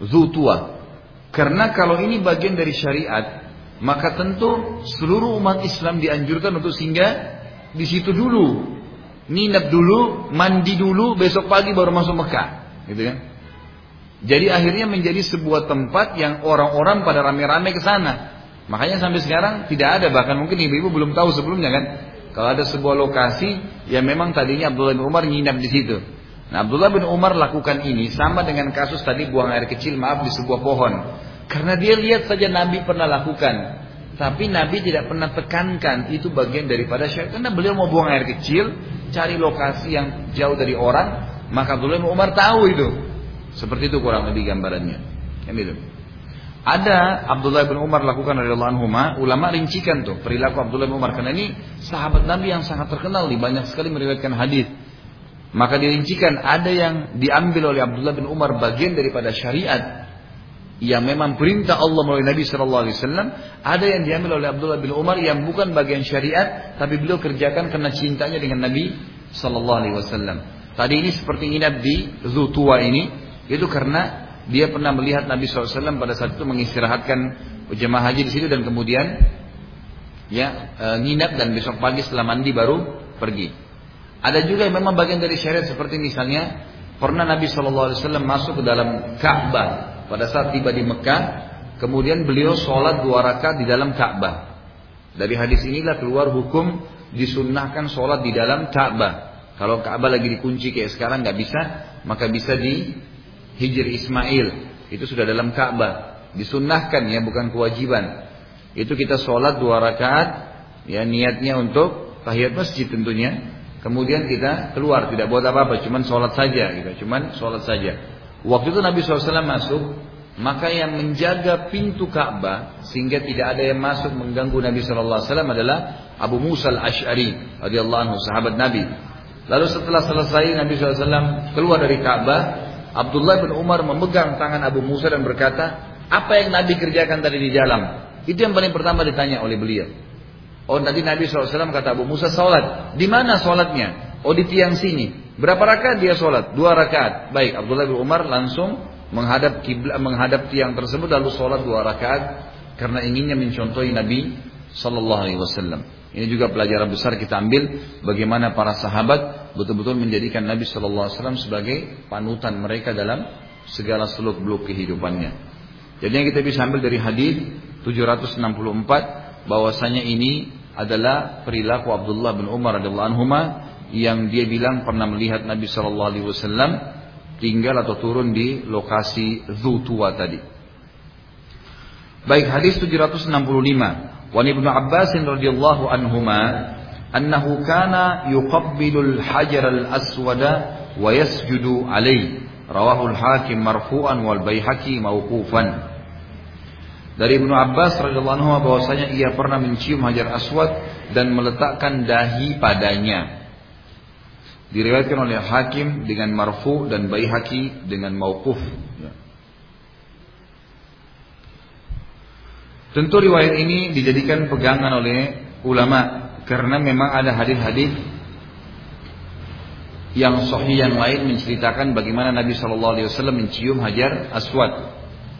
Zutua. Karena kalau ini bagian dari syariat, maka tentu seluruh umat Islam dianjurkan untuk singgah di situ dulu. Nginep dulu, mandi dulu, besok pagi baru masuk Mekah. Gitu kan? Jadi akhirnya menjadi sebuah tempat yang orang-orang pada rame-rame ke sana. Makanya sampai sekarang tidak ada bahkan mungkin ibu-ibu belum tahu sebelumnya kan. Kalau ada sebuah lokasi yang memang tadinya Abdullah bin Umar nginap di situ. Nah Abdullah bin Umar lakukan ini sama dengan kasus tadi buang air kecil maaf di sebuah pohon. Karena dia lihat saja Nabi pernah lakukan. Tapi Nabi tidak pernah tekankan itu bagian daripada syariat. Karena beliau mau buang air kecil, cari lokasi yang jauh dari orang. Maka Abdullah bin Umar tahu itu. Seperti itu kurang lebih gambarannya. Itu. Ada Abdullah bin Umar lakukan dari anhuma, ulama rincikan tuh perilaku Abdullah bin Umar karena ini sahabat Nabi yang sangat terkenal nih banyak sekali meriwayatkan hadis. Maka dirincikan ada yang diambil oleh Abdullah bin Umar bagian daripada syariat yang memang perintah Allah melalui Nabi Shallallahu Alaihi Wasallam, ada yang diambil oleh Abdullah bin Umar yang bukan bagian syariat, tapi beliau kerjakan karena cintanya dengan Nabi Shallallahu Alaihi Wasallam. Tadi ini seperti nginap di Zutua ini, itu karena dia pernah melihat Nabi SAW pada saat itu mengistirahatkan jemaah haji di situ dan kemudian ya e, nginap dan besok pagi setelah mandi baru pergi. Ada juga yang memang bagian dari syariat seperti misalnya pernah Nabi SAW masuk ke dalam Ka'bah pada saat tiba di Mekah, kemudian beliau sholat dua rakaat di dalam Ka'bah. Dari hadis inilah keluar hukum disunnahkan sholat di dalam Ka'bah. Kalau Ka'bah lagi dikunci kayak sekarang nggak bisa, maka bisa di Hijr Ismail. Itu sudah dalam Ka'bah. Disunnahkan ya bukan kewajiban. Itu kita sholat dua rakaat ya niatnya untuk tahiyat masjid tentunya. Kemudian kita keluar tidak buat apa-apa cuman sholat saja gitu. Cuman sholat saja. Waktu itu Nabi SAW masuk maka yang menjaga pintu Ka'bah sehingga tidak ada yang masuk mengganggu Nabi SAW adalah Abu Musa al-Ash'ari radhiyallahu anhu sahabat Nabi lalu setelah selesai Nabi SAW keluar dari Ka'bah Abdullah bin Umar memegang tangan Abu Musa dan berkata, apa yang Nabi kerjakan tadi di dalam? Itu yang paling pertama ditanya oleh beliau. Oh tadi Nabi SAW kata Abu Musa sholat. Di mana sholatnya? Oh di tiang sini. Berapa rakaat dia sholat? Dua rakaat. Baik, Abdullah bin Umar langsung menghadap kiblat menghadap tiang tersebut lalu sholat dua rakaat karena inginnya mencontohi Nabi Sallallahu Alaihi Wasallam. Ini juga pelajaran besar kita ambil bagaimana para sahabat betul-betul menjadikan Nabi Sallallahu Alaihi Wasallam sebagai panutan mereka dalam segala seluk beluk kehidupannya. Jadi yang kita bisa ambil dari hadis 764 bahwasanya ini adalah perilaku Abdullah bin Umar radhiyallahu anhu yang dia bilang pernah melihat Nabi Shallallahu Alaihi Wasallam tinggal atau turun di lokasi Zutua tadi. Baik hadis 765. Wan Ibnu Abbas radhiyallahu anhuma annahu kana yuqabbilul hajar al-aswada wa yasjudu alaihi. Rawahul Hakim marfu'an wal Baihaqi mauqufan. Dari Ibnu Abbas radhiyallahu anhu bahwasanya ia pernah mencium Hajar Aswad dan meletakkan dahi padanya. Diriwayatkan oleh Hakim dengan marfu dan Baihaqi dengan mauquf. Ya. Tentu riwayat ini dijadikan pegangan oleh ulama karena memang ada hadis-hadis yang sahih yang lain menceritakan bagaimana Nabi Shallallahu Alaihi Wasallam mencium hajar aswad,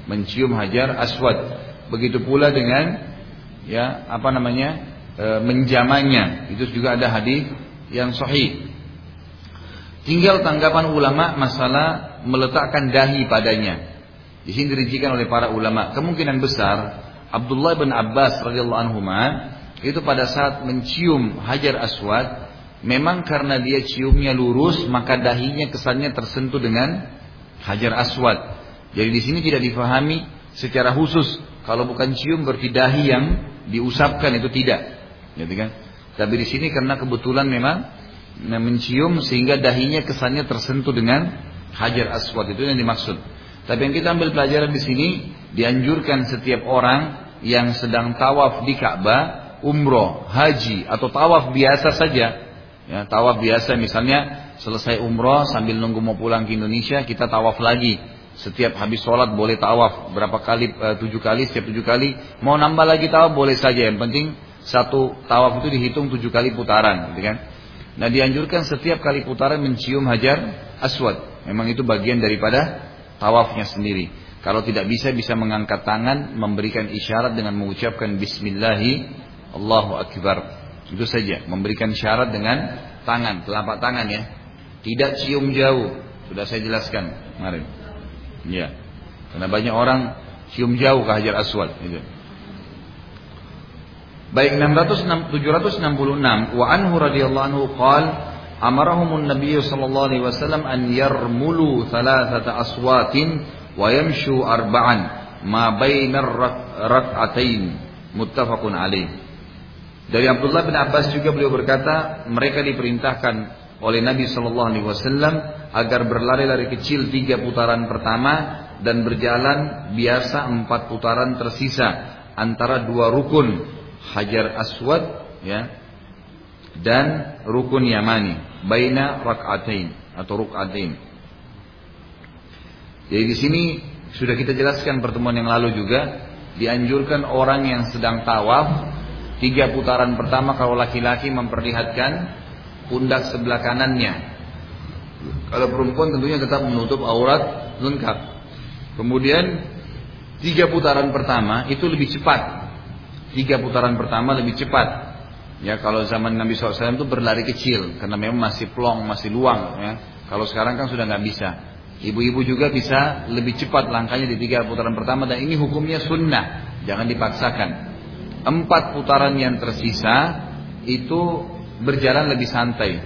mencium hajar aswad. Begitu pula dengan ya apa namanya e, menjamannya itu juga ada hadis yang sahih. Tinggal tanggapan ulama masalah meletakkan dahi padanya. Di sini dirincikan oleh para ulama. Kemungkinan besar Abdullah bin Abbas radhiyallahu anhu itu pada saat mencium Hajar Aswad memang karena dia ciumnya lurus maka dahinya kesannya tersentuh dengan Hajar Aswad. Jadi di sini tidak difahami secara khusus kalau bukan cium berarti dahi yang diusapkan itu tidak. Gitu kan? Tapi di sini karena kebetulan memang mencium sehingga dahinya kesannya tersentuh dengan hajar aswad itu yang dimaksud. Tapi yang kita ambil pelajaran di sini dianjurkan setiap orang yang sedang tawaf di Ka'bah, umroh, haji atau tawaf biasa saja, ya, tawaf biasa misalnya selesai umroh sambil nunggu mau pulang ke Indonesia kita tawaf lagi. Setiap habis sholat boleh tawaf berapa kali e, tujuh kali setiap tujuh kali mau nambah lagi tawaf boleh saja yang penting satu tawaf itu dihitung tujuh kali putaran, gitu kan? Nah dianjurkan setiap kali putaran mencium hajar aswad. Memang itu bagian daripada tawafnya sendiri. Kalau tidak bisa bisa mengangkat tangan, memberikan isyarat dengan mengucapkan Bismillahi Allahu Akbar. Itu saja, memberikan syarat dengan tangan, telapak tangan ya. Tidak cium jauh. Sudah saya jelaskan kemarin. Ya. Karena banyak orang cium jauh ke hajar aswad. Gitu. Baik 766 wa anhu radhiyallahu anhu qal amarahum an-nabiy sallallahu alaihi wasallam an yarmulu thalathata aswatin wa yamshu arba'an ma bainar rak'atain muttafaqun alaih. Dari Abdullah bin Abbas juga beliau berkata mereka diperintahkan oleh Nabi Shallallahu Alaihi Wasallam agar berlari-lari kecil tiga putaran pertama dan berjalan biasa empat putaran tersisa antara dua rukun Hajar Aswad ya dan rukun Yamani baina rak'atain atau ruk'atain. Jadi di sini sudah kita jelaskan pertemuan yang lalu juga dianjurkan orang yang sedang tawaf tiga putaran pertama kalau laki-laki memperlihatkan pundak sebelah kanannya. Kalau perempuan tentunya tetap menutup aurat lengkap. Kemudian tiga putaran pertama itu lebih cepat Tiga putaran pertama lebih cepat. Ya kalau zaman Nabi SAW itu berlari kecil karena memang masih plong, masih luang. Ya. Kalau sekarang kan sudah nggak bisa. Ibu-ibu juga bisa lebih cepat langkahnya di tiga putaran pertama dan ini hukumnya sunnah, jangan dipaksakan. Empat putaran yang tersisa itu berjalan lebih santai,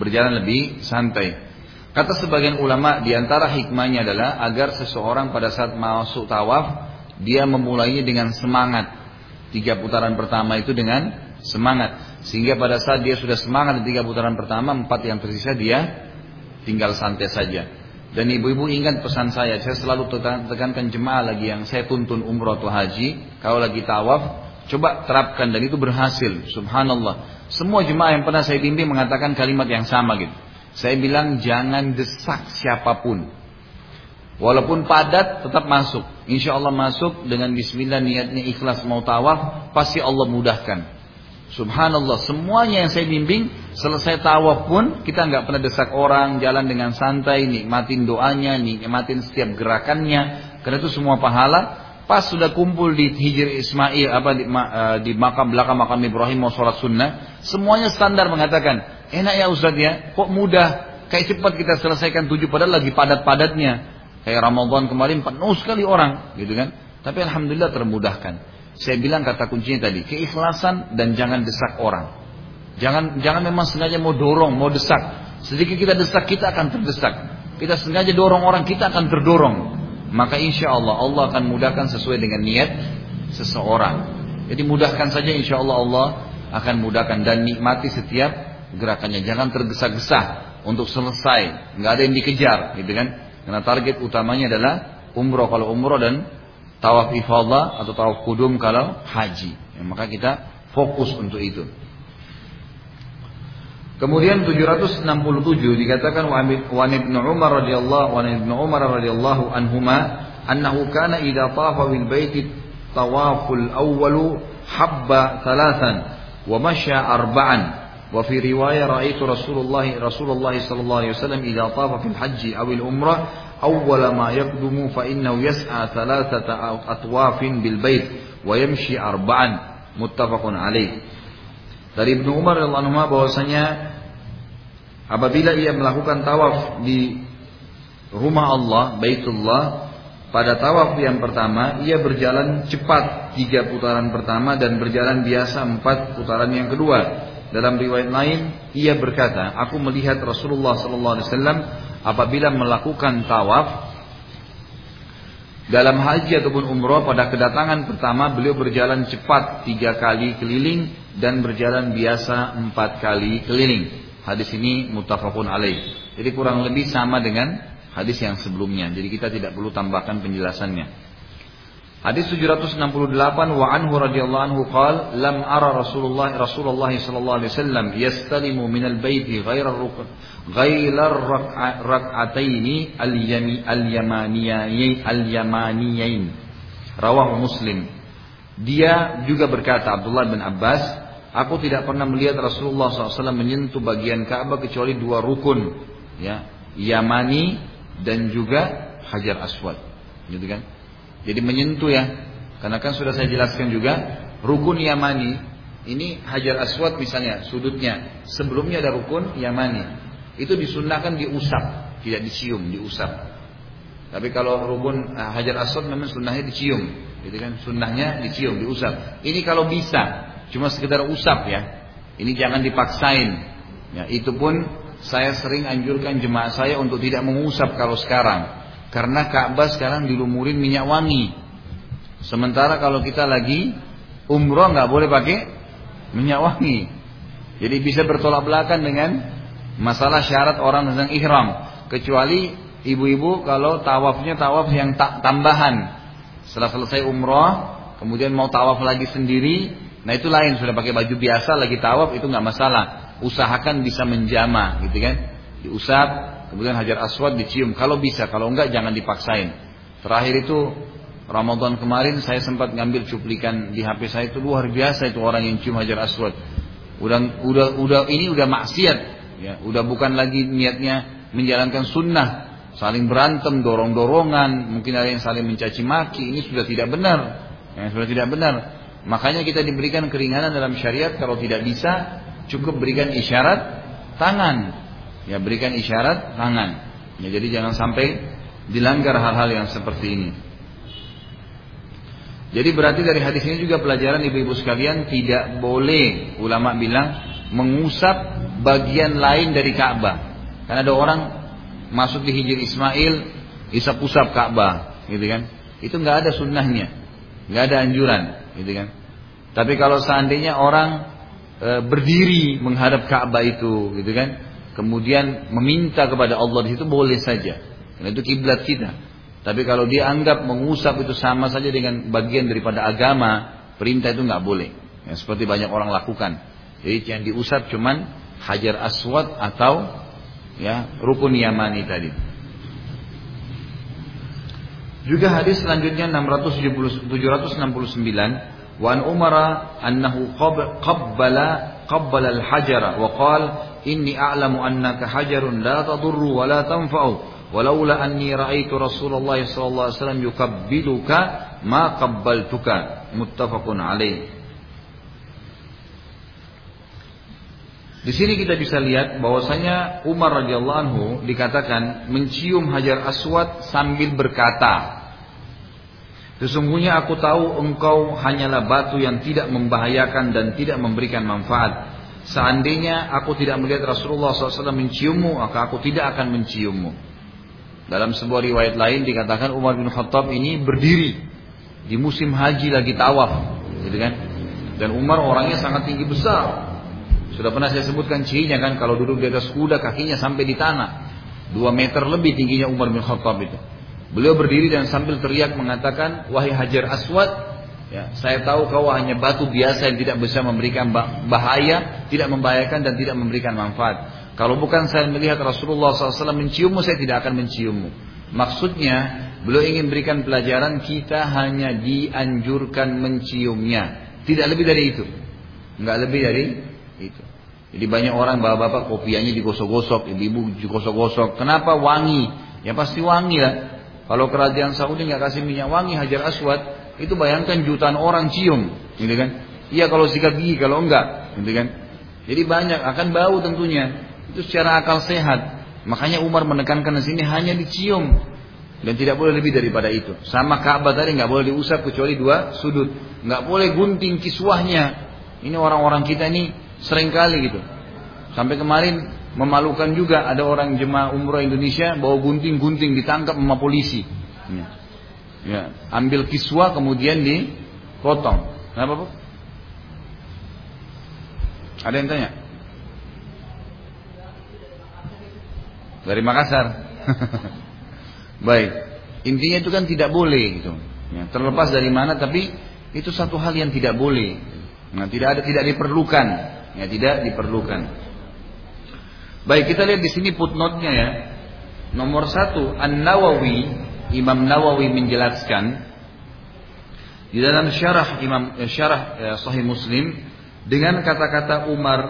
berjalan lebih santai. Kata sebagian ulama di antara hikmahnya adalah agar seseorang pada saat masuk tawaf dia memulainya dengan semangat. Tiga putaran pertama itu dengan semangat. Sehingga pada saat dia sudah semangat di tiga putaran pertama, empat yang tersisa dia tinggal santai saja. Dan ibu-ibu ingat pesan saya, saya selalu tekankan jemaah lagi yang saya tuntun umroh atau haji, kalau lagi tawaf, coba terapkan dan itu berhasil. Subhanallah. Semua jemaah yang pernah saya bimbing mengatakan kalimat yang sama gitu. Saya bilang jangan desak siapa pun. Walaupun padat tetap masuk. Insya Allah masuk dengan bismillah niatnya ikhlas mau tawaf. Pasti Allah mudahkan. Subhanallah, semuanya yang saya bimbing selesai tawaf pun kita nggak pernah desak orang, jalan dengan santai, nikmatin doanya, nikmatin setiap gerakannya. Karena itu semua pahala. Pas sudah kumpul di Hijr Ismail apa di, uh, di makam belakang makam Ibrahim mau sholat sunnah, semuanya standar mengatakan enak ya Ustaz ya, kok mudah, kayak cepat kita selesaikan tujuh padahal lagi padat-padatnya. Kayak Ramadan kemarin penuh sekali orang, gitu kan? Tapi alhamdulillah termudahkan. Saya bilang kata kuncinya tadi, keikhlasan dan jangan desak orang. Jangan jangan memang sengaja mau dorong, mau desak. Sedikit kita desak, kita akan terdesak. Kita sengaja dorong orang, kita akan terdorong. Maka insya Allah Allah akan mudahkan sesuai dengan niat seseorang. Jadi mudahkan saja insya Allah Allah akan mudahkan dan nikmati setiap gerakannya. Jangan tergesa-gesa untuk selesai. Nggak ada yang dikejar, gitu kan? Karena target utamanya adalah umroh kalau umroh dan tawaf ifadah atau tawaf kudum kalau haji. Ya, maka kita fokus untuk itu. Kemudian 767 dikatakan wa Ibnu Umar radhiyallahu wa Ibnu Umar radhiyallahu anhuma annahu kana idza tafa bil bait tawaful awwal habba thalathan wa masya arba'an wa fi riwayah ra'aitu Rasulullah Rasulullah sallallahu alaihi wasallam idza tafa fil haji aw al umrah أول ما يقدم فإنه يسعى ثلاثة أطواف بالبيت ويمشي أربعا متفق عليه dari Ibnu Umar radhiyallahu anhu bahwasanya apabila ia melakukan tawaf di rumah Allah, Baitullah, pada tawaf yang pertama ia berjalan cepat tiga putaran pertama dan berjalan biasa empat putaran yang kedua. Dalam riwayat lain ia berkata, aku melihat Rasulullah sallallahu alaihi wasallam apabila melakukan tawaf dalam haji ataupun umroh pada kedatangan pertama beliau berjalan cepat tiga kali keliling dan berjalan biasa empat kali keliling. Hadis ini mutafakun alaih. Jadi kurang lebih sama dengan hadis yang sebelumnya. Jadi kita tidak perlu tambahkan penjelasannya. Hadis 768 wa anhu radhiyallahu anhu qal lam ara Rasulullah Rasulullah sallallahu alaihi wasallam yastalimu min al-baiti ghairar rukn ghairar rak'ataini al-yami al-yamaniyain al-yamaniyain rawahu Muslim. Dia juga berkata Abdullah bin Abbas aku tidak pernah melihat Rasulullah SAW menyentuh bagian Ka'bah kecuali dua rukun ya Yamani dan juga Hajar Aswad. Gitu kan jadi menyentuh ya. Karena kan sudah saya jelaskan juga, rukun Yamani ini Hajar Aswad misalnya sudutnya. Sebelumnya ada rukun Yamani. Itu disunahkan diusap, tidak dicium, diusap. Tapi kalau rukun eh, Hajar Aswad memang sunnahnya dicium, gitu kan? Sunnahnya dicium, diusap. Ini kalau bisa, cuma sekedar usap ya. Ini jangan dipaksain. Ya, itu pun saya sering anjurkan jemaah saya untuk tidak mengusap kalau sekarang. Karena Ka'bah sekarang dilumurin minyak wangi. Sementara kalau kita lagi umroh nggak boleh pakai minyak wangi. Jadi bisa bertolak belakang dengan masalah syarat orang tentang ihram. Kecuali ibu-ibu kalau tawafnya tawaf yang tak tambahan. Setelah selesai umroh, kemudian mau tawaf lagi sendiri, nah itu lain sudah pakai baju biasa lagi tawaf itu nggak masalah. Usahakan bisa menjama, gitu kan? Diusap, Kemudian hajar aswad dicium. Kalau bisa, kalau enggak jangan dipaksain. Terakhir itu Ramadan kemarin saya sempat ngambil cuplikan di HP saya itu luar biasa itu orang yang cium hajar aswad. Udah udah udah ini udah maksiat ya, udah bukan lagi niatnya menjalankan sunnah, saling berantem, dorong-dorongan, mungkin ada yang saling mencaci maki, ini sudah tidak benar. Ya, sudah tidak benar. Makanya kita diberikan keringanan dalam syariat kalau tidak bisa cukup berikan isyarat tangan Ya berikan isyarat tangan. Ya, jadi jangan sampai dilanggar hal-hal yang seperti ini. Jadi berarti dari hadis ini juga pelajaran ibu-ibu sekalian tidak boleh ulama bilang mengusap bagian lain dari Ka'bah. Karena ada orang masuk di Hijr Ismail isap-usap Ka'bah, gitu kan? Itu nggak ada sunnahnya, nggak ada anjuran, gitu kan? Tapi kalau seandainya orang e, berdiri menghadap Ka'bah itu, gitu kan? kemudian meminta kepada Allah di situ boleh saja. Karena itu kiblat kita. Tapi kalau dianggap mengusap itu sama saja dengan bagian daripada agama, perintah itu nggak boleh. Ya, seperti banyak orang lakukan. Jadi yang diusap cuman hajar aswad atau ya rukun yamani tadi. Juga hadis selanjutnya 679 769 wa an Umar annahu qabbala قبل الحجر وقال إني أعلم أنك حجر لا تضر ولا تنفع ولولا أني رأيت رسول الله صلى الله عليه وسلم يكبدك ما قبلتك متفق عليه Di sini kita bisa lihat bahwasanya Umar radhiyallahu anhu dikatakan mencium Hajar Aswad sambil berkata, Sesungguhnya aku tahu engkau hanyalah batu yang tidak membahayakan dan tidak memberikan manfaat. Seandainya aku tidak melihat Rasulullah SAW menciummu, maka aku tidak akan menciummu. Dalam sebuah riwayat lain dikatakan Umar bin Khattab ini berdiri di musim haji lagi tawaf, gitu kan? Dan Umar orangnya sangat tinggi besar, sudah pernah saya sebutkan cirinya kan kalau duduk di atas kuda kakinya sampai di tanah. Dua meter lebih tingginya Umar bin Khattab itu. Beliau berdiri dan sambil teriak mengatakan, Wahai Hajar Aswad, ya, saya tahu kau hanya batu biasa yang tidak bisa memberikan bahaya, tidak membahayakan dan tidak memberikan manfaat. Kalau bukan saya melihat Rasulullah SAW menciummu, saya tidak akan menciummu. Maksudnya, beliau ingin berikan pelajaran kita hanya dianjurkan menciumnya. Tidak lebih dari itu. Enggak lebih dari itu. Jadi banyak orang bapak-bapak kopiannya digosok-gosok, ibu-ibu digosok-gosok. Kenapa wangi? Ya pasti wangi lah. Kalau kerajaan Saudi nggak kasih minyak wangi Hajar Aswad, itu bayangkan jutaan orang cium, gitu kan? Iya kalau sikat gigi, kalau enggak, gitu kan? Jadi banyak akan bau tentunya. Itu secara akal sehat. Makanya Umar menekankan di sini hanya dicium dan tidak boleh lebih daripada itu. Sama Ka'bah tadi nggak boleh diusap kecuali dua sudut. Nggak boleh gunting kiswahnya. Ini orang-orang kita ini Sering kali gitu. Sampai kemarin memalukan juga ada orang jemaah umroh Indonesia bawa gunting-gunting ditangkap sama polisi. Ya. ya. ambil kiswa kemudian dipotong. Kenapa bu? Ada yang tanya? Dari Makassar. Baik. Intinya itu kan tidak boleh gitu. Ya, terlepas dari mana tapi itu satu hal yang tidak boleh. Nah, tidak ada tidak diperlukan ya tidak diperlukan. Baik kita lihat di sini footnote-nya ya. Nomor satu An Nawawi Imam Nawawi menjelaskan di dalam syarah Imam eh, syarah eh, Sahih Muslim dengan kata-kata Umar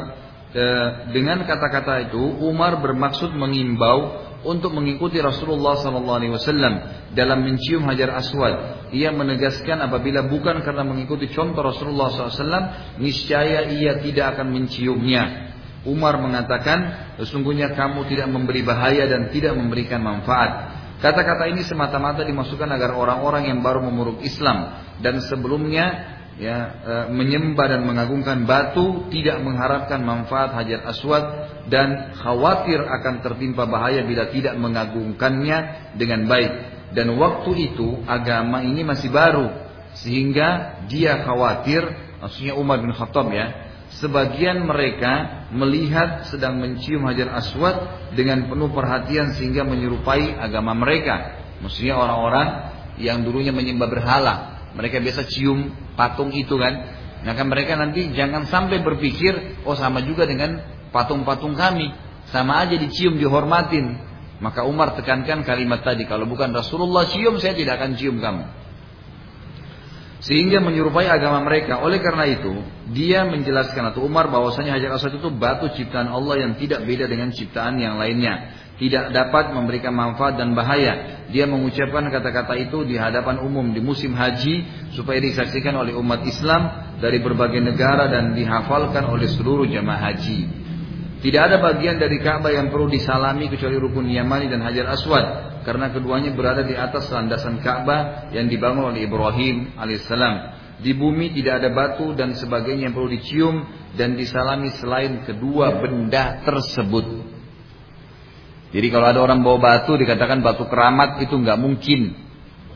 eh, dengan kata-kata itu Umar bermaksud mengimbau untuk mengikuti Rasulullah SAW dalam mencium hajar aswad. Ia menegaskan apabila bukan karena mengikuti contoh Rasulullah SAW, niscaya ia tidak akan menciumnya. Umar mengatakan, sesungguhnya kamu tidak memberi bahaya dan tidak memberikan manfaat. Kata-kata ini semata-mata dimasukkan agar orang-orang yang baru memeluk Islam dan sebelumnya ya e, menyembah dan mengagungkan batu tidak mengharapkan manfaat hajar aswad dan khawatir akan tertimpa bahaya bila tidak mengagungkannya dengan baik dan waktu itu agama ini masih baru sehingga dia khawatir maksudnya Umar bin Khattab ya sebagian mereka melihat sedang mencium hajar aswad dengan penuh perhatian sehingga menyerupai agama mereka maksudnya orang-orang yang dulunya menyembah berhala mereka biasa cium patung itu kan. Maka mereka nanti jangan sampai berpikir, oh sama juga dengan patung-patung kami. Sama aja dicium, dihormatin. Maka Umar tekankan kalimat tadi, kalau bukan Rasulullah cium, saya tidak akan cium kamu. Sehingga menyerupai agama mereka. Oleh karena itu, dia menjelaskan atau Umar bahwasanya Hajar Aswad itu batu ciptaan Allah yang tidak beda dengan ciptaan yang lainnya tidak dapat memberikan manfaat dan bahaya. Dia mengucapkan kata-kata itu di hadapan umum di musim haji supaya disaksikan oleh umat Islam dari berbagai negara dan dihafalkan oleh seluruh jamaah haji. Tidak ada bagian dari Ka'bah yang perlu disalami kecuali rukun Yamani dan Hajar Aswad karena keduanya berada di atas landasan Ka'bah yang dibangun oleh Ibrahim alaihissalam. Di bumi tidak ada batu dan sebagainya yang perlu dicium dan disalami selain kedua benda tersebut. Jadi kalau ada orang bawa batu dikatakan batu keramat itu nggak mungkin.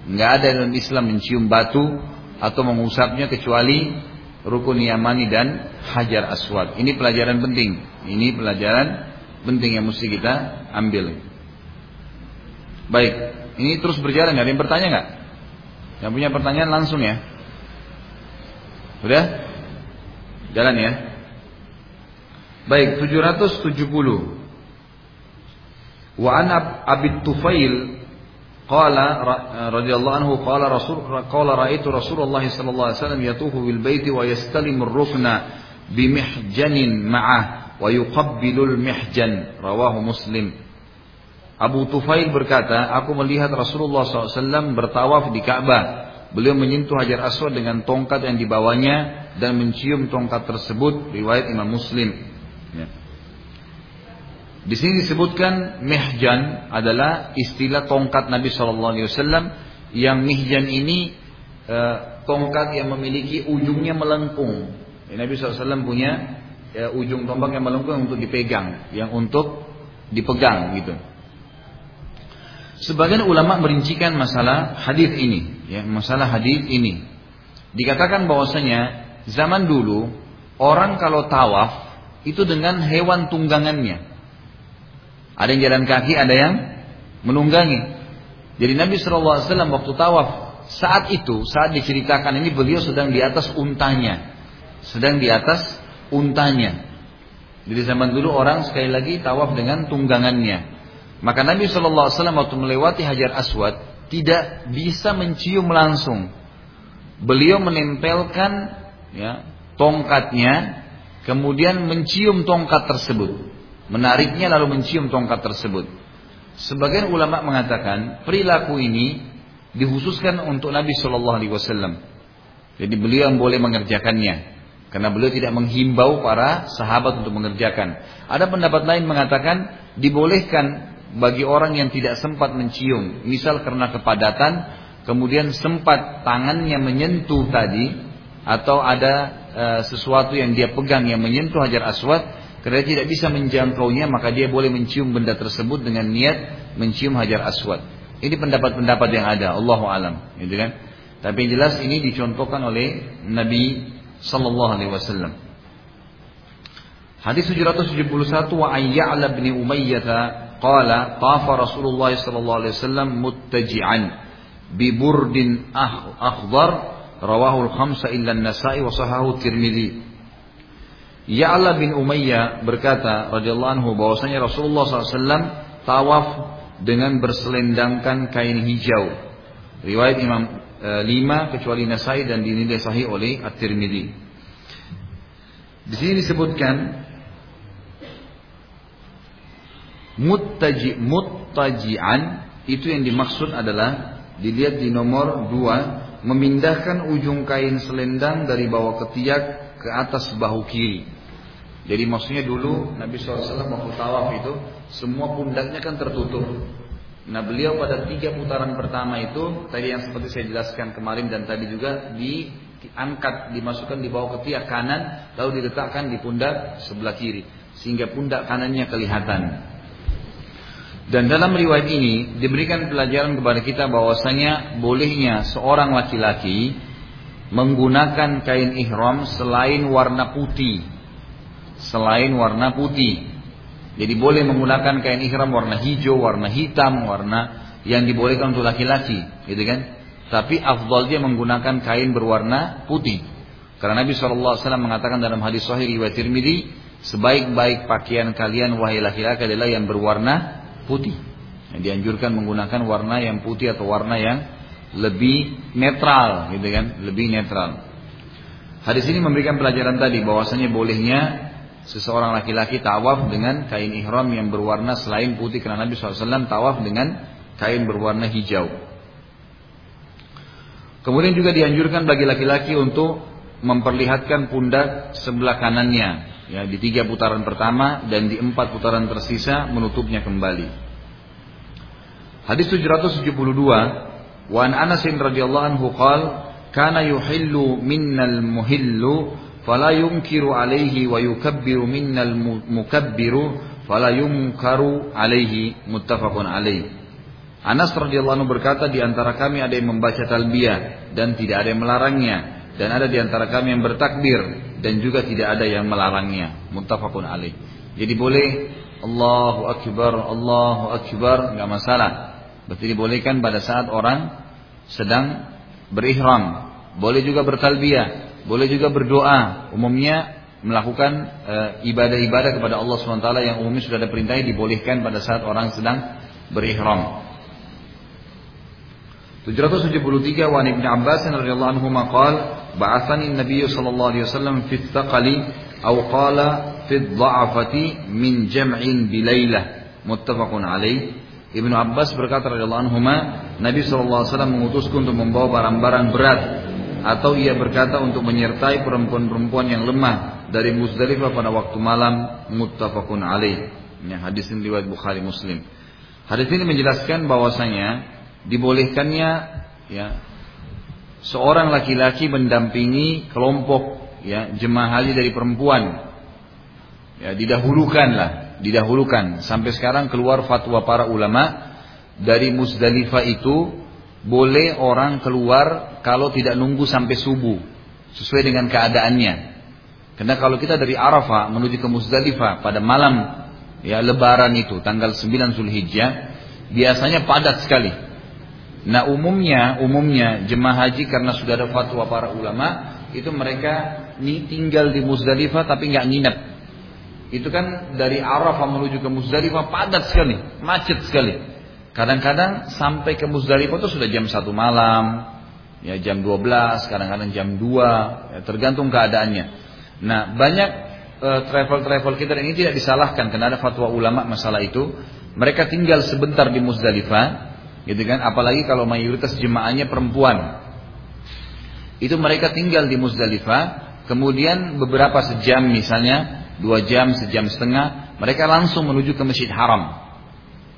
Nggak ada dalam Islam mencium batu atau mengusapnya kecuali rukun Yamani dan Hajar Aswad. Ini pelajaran penting. Ini pelajaran penting yang mesti kita ambil. Baik, ini terus berjalan. Ada yang bertanya nggak? Yang punya pertanyaan langsung ya. Sudah, Jalan ya. Baik, 770. Wa'an Abid Tufail qala radhiyallahu anhu qala rasul qala raaitu Rasulullah sallallahu alaihi wasallam yatufu bil baiti wa yastalimur rukna bimihjanin ma'ah wa yuqabbilul mihjan rawahu Muslim Abu Tufail berkata, aku melihat Rasulullah SAW bertawaf di Ka'bah. Beliau menyentuh Hajar Aswad dengan tongkat yang dibawanya dan mencium tongkat tersebut. Riwayat Imam Muslim. Ya. Di sini disebutkan mihjan adalah istilah tongkat Nabi SAW yang mihjan ini e, tongkat yang memiliki ujungnya melengkung. Ya, Nabi SAW punya e, ujung tombak yang melengkung untuk dipegang, yang untuk dipegang gitu. Sebagian ulama merincikan masalah hadis ini, ya, masalah hadis ini. Dikatakan bahwasanya zaman dulu orang kalau tawaf itu dengan hewan tunggangannya. Ada yang jalan kaki, ada yang menunggangi. Jadi Nabi SAW waktu tawaf saat itu, saat diceritakan ini beliau sedang di atas untanya, sedang di atas untanya. Jadi zaman dulu orang sekali lagi tawaf dengan tunggangannya. Maka Nabi Wasallam waktu melewati Hajar Aswad tidak bisa mencium langsung. Beliau menempelkan ya, tongkatnya, kemudian mencium tongkat tersebut, menariknya lalu mencium tongkat tersebut. Sebagian ulama mengatakan perilaku ini dikhususkan untuk Nabi Shallallahu Alaihi Wasallam. Jadi beliau yang boleh mengerjakannya. Karena beliau tidak menghimbau para sahabat untuk mengerjakan. Ada pendapat lain mengatakan dibolehkan bagi orang yang tidak sempat mencium, misal karena kepadatan, kemudian sempat tangannya menyentuh tadi, atau ada e, sesuatu yang dia pegang yang menyentuh hajar aswad, karena tidak bisa menjangkaunya, maka dia boleh mencium benda tersebut dengan niat mencium hajar aswad. Ini pendapat-pendapat yang ada, Allahu alam, gitu kan? Tapi yang jelas ini dicontohkan oleh Nabi Sallallahu Alaihi Wasallam. Hadis 771 wa ayya'la bin Umayyah qala tafa Rasulullah sallallahu alaihi wasallam muttaji'an bi burdin akhdar rawahu al-khamsa illa an-nasa'i wa sahahu Tirmidzi Ya'la bin Umayyah berkata radhiyallahu anhu bahwasanya Rasulullah SAW tawaf dengan berselendangkan kain hijau. Riwayat Imam e, lima kecuali Nasai dan dinilai sahih oleh At-Tirmidzi. Di sini disebutkan muttaji muttajian itu yang dimaksud adalah dilihat di nomor dua memindahkan ujung kain selendang dari bawah ketiak ke atas bahu kiri. Jadi maksudnya dulu Nabi SAW waktu tawaf itu semua pundaknya kan tertutup. Nah beliau pada tiga putaran pertama itu tadi yang seperti saya jelaskan kemarin dan tadi juga diangkat dimasukkan di bawah ketiak kanan lalu diletakkan di pundak sebelah kiri sehingga pundak kanannya kelihatan. Dan dalam riwayat ini diberikan pelajaran kepada kita bahwasanya bolehnya seorang laki-laki menggunakan kain ihram selain warna putih. Selain warna putih. Jadi boleh menggunakan kain ihram warna hijau, warna hitam, warna yang dibolehkan untuk laki-laki, gitu kan? Tapi afdal dia menggunakan kain berwarna putih. Karena Nabi SAW mengatakan dalam hadis sahih riwayat Tirmidzi, sebaik-baik pakaian kalian wahai laki-laki adalah yang berwarna putih. Yang dianjurkan menggunakan warna yang putih atau warna yang lebih netral, gitu kan? Lebih netral. Hadis ini memberikan pelajaran tadi bahwasanya bolehnya seseorang laki-laki tawaf dengan kain ihram yang berwarna selain putih karena Nabi SAW tawaf dengan kain berwarna hijau. Kemudian juga dianjurkan bagi laki-laki untuk memperlihatkan pundak sebelah kanannya ya di tiga putaran pertama dan di empat putaran tersisa menutupnya kembali. Hadis 772 Wa an Anas radhiyallahu anhu qal kana yuhillu minnal muhillu fala yunkiru alaihi wa yukabbiru minnal mukabbiru fala yunkaru alaihi muttafaqun Anas radhiyallahu anhu berkata di antara kami ada yang membaca talbiyah dan tidak ada yang melarangnya dan ada di antara kami yang bertakbir dan juga tidak ada yang melarangnya. Muttafaqun alaih. Jadi boleh Allahu Akbar, Allahu Akbar, nggak masalah. Berarti dibolehkan pada saat orang sedang berihram. Boleh juga bertalbiyah, boleh juga berdoa. Umumnya melakukan eh, ibadah-ibadah e, kepada Allah SWT yang umumnya sudah ada perintahnya dibolehkan pada saat orang sedang berihram. 773 wa Ibnu Abbas radhiyallahu anhu maqal ba'athani Nabi sallallahu alaihi wasallam fi tsaqali aw qala fi dha'afati min jam'in bilailah muttafaqun alaih Ibnu Abbas berkata radhiyallahu anhu Nabi sallallahu alaihi wasallam mengutusku untuk membawa barang-barang berat atau ia berkata untuk menyertai perempuan-perempuan yang lemah dari Muzdalifah pada waktu malam muttafaqun alaih. Ya, hadis ini riwayat Bukhari Muslim. Hadis ini menjelaskan bahwasanya dibolehkannya ya seorang laki-laki mendampingi kelompok ya jemaah haji dari perempuan ya didahulukanlah didahulukan sampai sekarang keluar fatwa para ulama dari Musdalifah itu boleh orang keluar kalau tidak nunggu sampai subuh sesuai dengan keadaannya karena kalau kita dari Arafah menuju ke Musdalifah pada malam ya lebaran itu tanggal 9 Zulhijjah biasanya padat sekali Nah umumnya, umumnya jemaah haji karena sudah ada fatwa para ulama itu mereka nih tinggal di Muzdalifah tapi nggak nginep. Itu kan dari Arafah menuju ke Muzdalifah padat sekali, macet sekali. Kadang-kadang sampai ke Muzdalifah itu sudah jam satu malam, ya jam 12, kadang-kadang jam 2, ya, tergantung keadaannya. Nah banyak eh, travel-travel kita ini tidak disalahkan karena ada fatwa ulama masalah itu. Mereka tinggal sebentar di Muzdalifah, Gitu kan? Apalagi kalau mayoritas jemaahnya perempuan. Itu mereka tinggal di Muzdalifah, kemudian beberapa sejam misalnya, dua jam, sejam setengah, mereka langsung menuju ke Masjid Haram.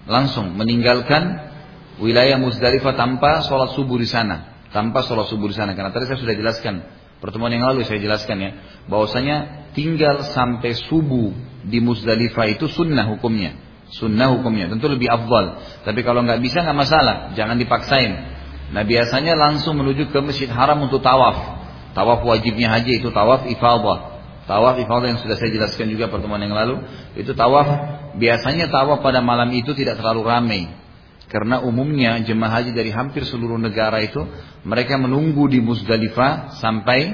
Langsung meninggalkan wilayah Muzdalifah tanpa sholat subuh di sana. Tanpa sholat subuh di sana. Karena tadi saya sudah jelaskan, pertemuan yang lalu saya jelaskan ya, bahwasanya tinggal sampai subuh di Muzdalifah itu sunnah hukumnya. Sunnah hukumnya tentu lebih afdal. Tapi kalau nggak bisa nggak masalah, jangan dipaksain. Nah biasanya langsung menuju ke Masjid Haram untuk tawaf. Tawaf wajibnya haji itu tawaf ifadah. Tawaf ifadah yang sudah saya jelaskan juga pertemuan yang lalu. Itu tawaf biasanya tawaf pada malam itu tidak terlalu ramai. Karena umumnya jemaah haji dari hampir seluruh negara itu mereka menunggu di Musdalifah sampai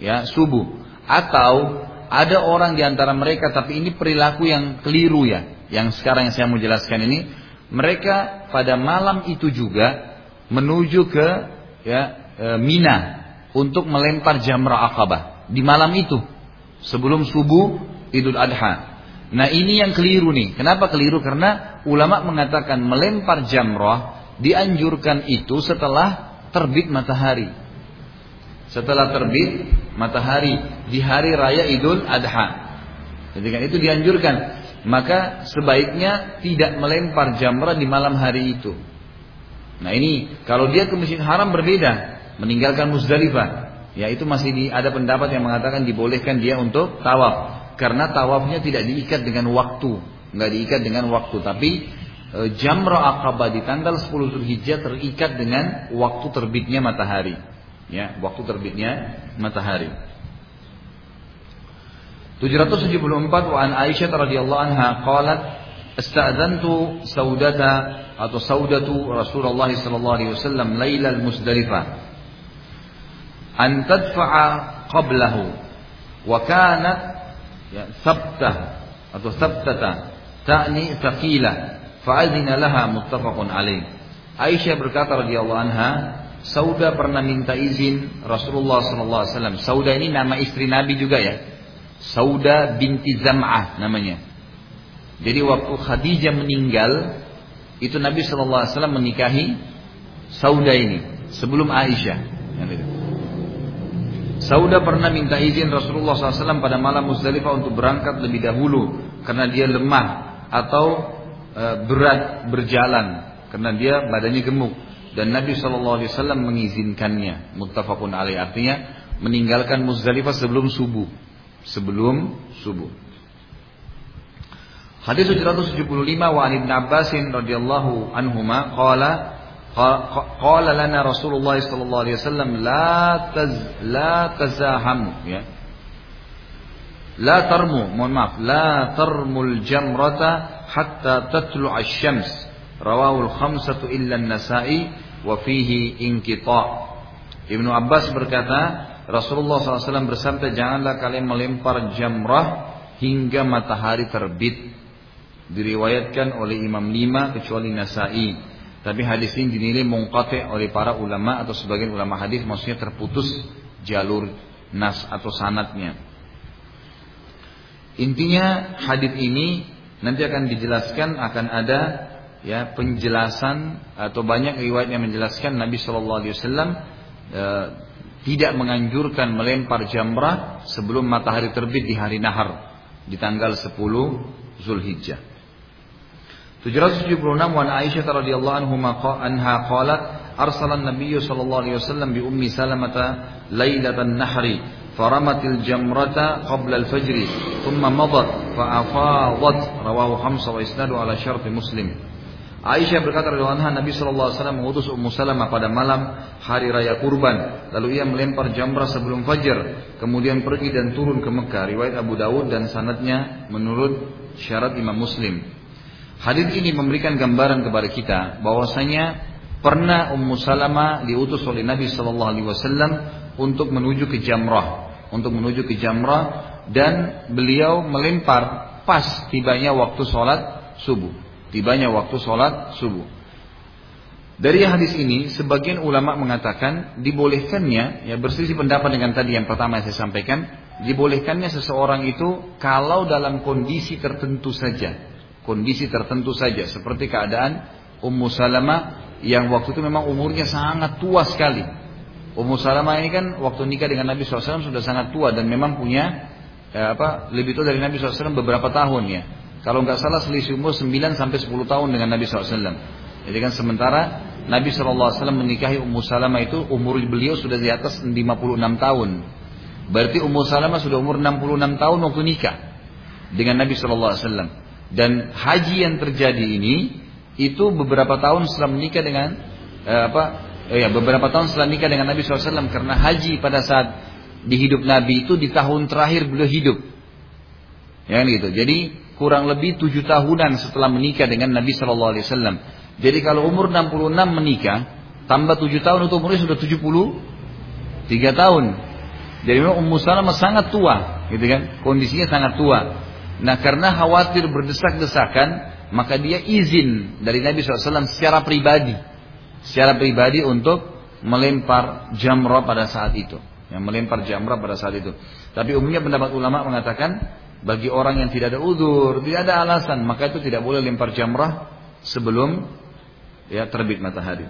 ya subuh atau ada orang di antara mereka tapi ini perilaku yang keliru ya. Yang sekarang yang saya mau jelaskan ini, mereka pada malam itu juga menuju ke ya e, Mina untuk melempar jamrah Aqabah di malam itu sebelum subuh Idul Adha. Nah ini yang keliru nih. Kenapa keliru? Karena ulama mengatakan melempar jamrah dianjurkan itu setelah terbit matahari. Setelah terbit matahari di hari raya Idul Adha. Kan itu dianjurkan. Maka sebaiknya tidak melempar jamrah di malam hari itu. Nah ini kalau dia ke Masjid Haram berbeda, meninggalkan Muzdalifah. Ya itu masih di, ada pendapat yang mengatakan dibolehkan dia untuk tawaf karena tawafnya tidak diikat dengan waktu, nggak diikat dengan waktu, tapi e, jamrah akabah di tanggal 10 Zulhijjah terikat dengan waktu terbitnya matahari. Ya waktu terbitnya matahari. 774 wa an Aisyah radhiyallahu anha qalat ista'dzantu saudata atau saudatu Rasulullah sallallahu alaihi wasallam lailal musdalifah. An tadfa'a qablahu wa kanat ya sabtah atau sabtata ta'ni thaqila fa'adhina laha muttafaqun alaih Aisyah berkata radhiyallahu anha Sauda pernah minta izin Rasulullah SAW. Sauda ini nama istri Nabi juga ya. Sauda binti Zam'ah namanya. Jadi waktu Khadijah meninggal, itu Nabi SAW menikahi Sauda ini sebelum Aisyah. Sauda pernah minta izin Rasulullah SAW pada malam Muzdalifah untuk berangkat lebih dahulu karena dia lemah atau e, berat berjalan karena dia badannya gemuk. Dan Nabi Wasallam mengizinkannya muttafaqun alaih. Artinya meninggalkan Muzdalifah sebelum subuh. Sebelum subuh. Hadis 775 wa Ibn Abbas radhiyallahu anhuma qala qala lana Rasulullah sallallahu alaihi wasallam la taz la tazahamu ya La tarmu, mohon maaf, la tarmul jamrata hatta tatlu asy-syams Rawahul khamsatu illa nasai wa fihi inqita. Ibnu Abbas berkata, Rasulullah SAW bersabda, janganlah kalian melempar jamrah hingga matahari terbit. Diriwayatkan oleh Imam lima kecuali Nasai. Tapi hadis ini dinilai mengkate oleh para ulama atau sebagian ulama hadis maksudnya terputus jalur nas atau sanatnya. Intinya hadis ini nanti akan dijelaskan akan ada ya penjelasan atau banyak riwayat yang menjelaskan Nabi Shallallahu Alaihi Wasallam e, tidak menganjurkan melempar jamrah sebelum matahari terbit di hari nahar di tanggal 10 Zulhijjah. 776 wan Aisyah radhiyallahu anha qalat arsala an-nabiy sallallahu alaihi wasallam bi ummi salamata lailatan nahri faramatil jamrata qabla al-fajr thumma madat fa afadat. Rawahu khamsa wa isnadu ala syarti muslim. Aisyah berkata radhiyallahu anha Nabi sallallahu alaihi wasallam mengutus Ummu Salamah pada malam hari raya kurban lalu ia melempar jamrah sebelum fajar kemudian pergi dan turun ke Mekah. Riwayat Abu Dawud dan sanadnya menurut syarat Imam Muslim Hadis ini memberikan gambaran kepada kita bahwasanya pernah Ummu Salamah diutus oleh Nabi sallallahu alaihi wasallam untuk menuju ke Jamrah untuk menuju ke Jamrah dan beliau melempar pas tibanya waktu sholat subuh Tibanya waktu sholat subuh. Dari hadis ini, sebagian ulama mengatakan dibolehkannya, ya berselisih pendapat dengan tadi yang pertama yang saya sampaikan, dibolehkannya seseorang itu kalau dalam kondisi tertentu saja, kondisi tertentu saja, seperti keadaan Ummu Salamah yang waktu itu memang umurnya sangat tua sekali. Ummu Salamah ini kan waktu nikah dengan Nabi SAW sudah sangat tua dan memang punya ya apa lebih tua dari Nabi SAW beberapa tahun ya. Kalau nggak salah selisih umur 9 sampai 10 tahun dengan Nabi SAW. Jadi kan sementara Nabi SAW menikahi Ummu Salamah itu umur beliau sudah di atas 56 tahun. Berarti Ummu Salamah sudah umur 66 tahun waktu nikah dengan Nabi SAW. Dan haji yang terjadi ini itu beberapa tahun setelah menikah dengan eh, apa? Eh, ya beberapa tahun setelah nikah dengan Nabi SAW karena haji pada saat di hidup Nabi itu di tahun terakhir beliau hidup. Ya kan gitu. Jadi kurang lebih tujuh tahunan setelah menikah dengan Nabi Wasallam. Jadi kalau umur 66 menikah, tambah tujuh tahun itu umurnya sudah 73 tahun. Jadi memang Ummu Salamah sangat tua, gitu kan? Kondisinya sangat tua. Nah karena khawatir berdesak-desakan, maka dia izin dari Nabi SAW secara pribadi, secara pribadi untuk melempar jamrah pada saat itu, yang melempar jamrah pada saat itu. Tapi umumnya pendapat ulama mengatakan bagi orang yang tidak ada udur, tidak ada alasan, maka itu tidak boleh lempar jamrah sebelum ya terbit matahari.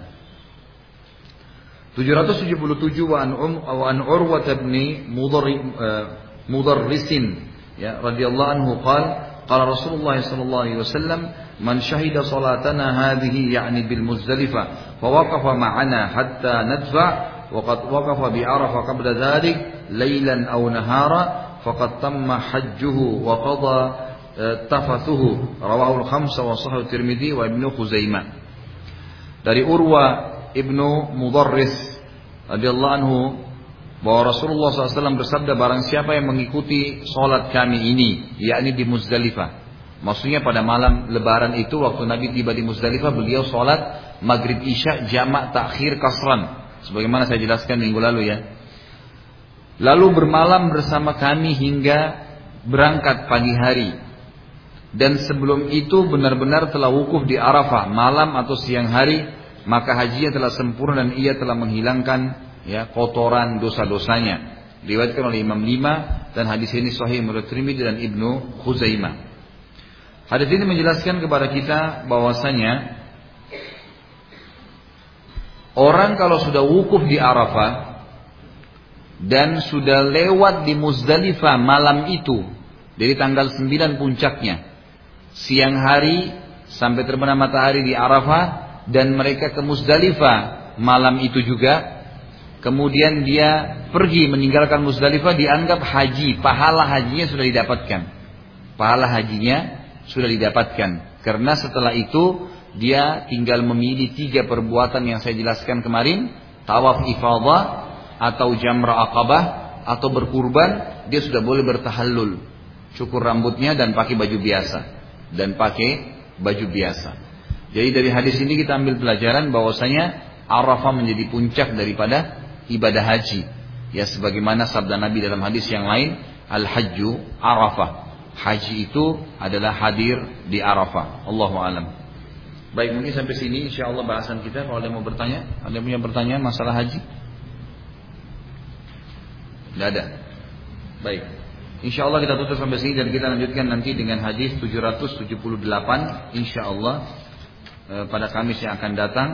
777 wa an um wa an eh, Mudarrisin رضي الله عنه قال قال رسول الله صلى الله عليه وسلم من شهد صلاتنا هذه يعني بالمزدلفة فوقف معنا حتى ندفع وقد وقف بعرفة قبل ذلك ليلا أو نهارا فقد تم حجه وقضى تفثه رواه الخمسة وصحيح الترمذي وابن خزيمة dari ابن مضرس رضي الله عنه bahwa Rasulullah SAW bersabda barang siapa yang mengikuti sholat kami ini yakni di Muzdalifah maksudnya pada malam lebaran itu waktu Nabi tiba di Muzdalifah beliau sholat maghrib isya jamak takhir kasran sebagaimana saya jelaskan minggu lalu ya Lalu bermalam bersama kami hingga berangkat pagi hari. Dan sebelum itu benar-benar telah wukuf di Arafah malam atau siang hari, maka hajinya telah sempurna dan ia telah menghilangkan ya kotoran dosa-dosanya. Diriwayatkan oleh Imam Lima dan hadis ini sahih menurut Tirmidzi dan Ibnu Khuzaimah. Hadis ini menjelaskan kepada kita bahwasanya orang kalau sudah wukuf di Arafah dan sudah lewat di Muzdalifah malam itu dari tanggal 9 puncaknya siang hari sampai terbenam matahari di Arafah dan mereka ke Muzdalifah malam itu juga kemudian dia pergi meninggalkan Muzdalifah dianggap haji pahala hajinya sudah didapatkan pahala hajinya sudah didapatkan karena setelah itu dia tinggal memilih tiga perbuatan yang saya jelaskan kemarin tawaf ifadah atau jamrah akabah atau berkurban, dia sudah boleh bertahallul. Cukur rambutnya dan pakai baju biasa. Dan pakai baju biasa. Jadi dari hadis ini kita ambil pelajaran bahwasanya Arafah menjadi puncak daripada ibadah haji. Ya sebagaimana sabda Nabi dalam hadis yang lain, Al-Hajju Arafah. Haji itu adalah hadir di Arafah. Allahu alam. Baik mungkin sampai sini insya Allah bahasan kita Kalau ada yang mau bertanya Ada yang punya pertanyaan masalah haji Tidak ada Baik Insya Allah kita tutup sampai sini dan kita lanjutkan nanti dengan hadis 778 Insya Allah eh, pada Kamis yang akan datang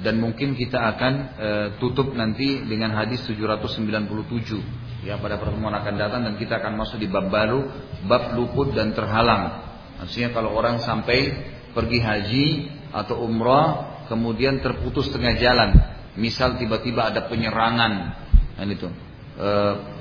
dan mungkin kita akan e, tutup nanti dengan hadis 797 ya pada pertemuan akan datang dan kita akan masuk di bab baru bab luput dan terhalang. Maksudnya kalau orang sampai pergi haji atau umrah kemudian terputus tengah jalan. Misal tiba-tiba ada penyerangan dan itu. E,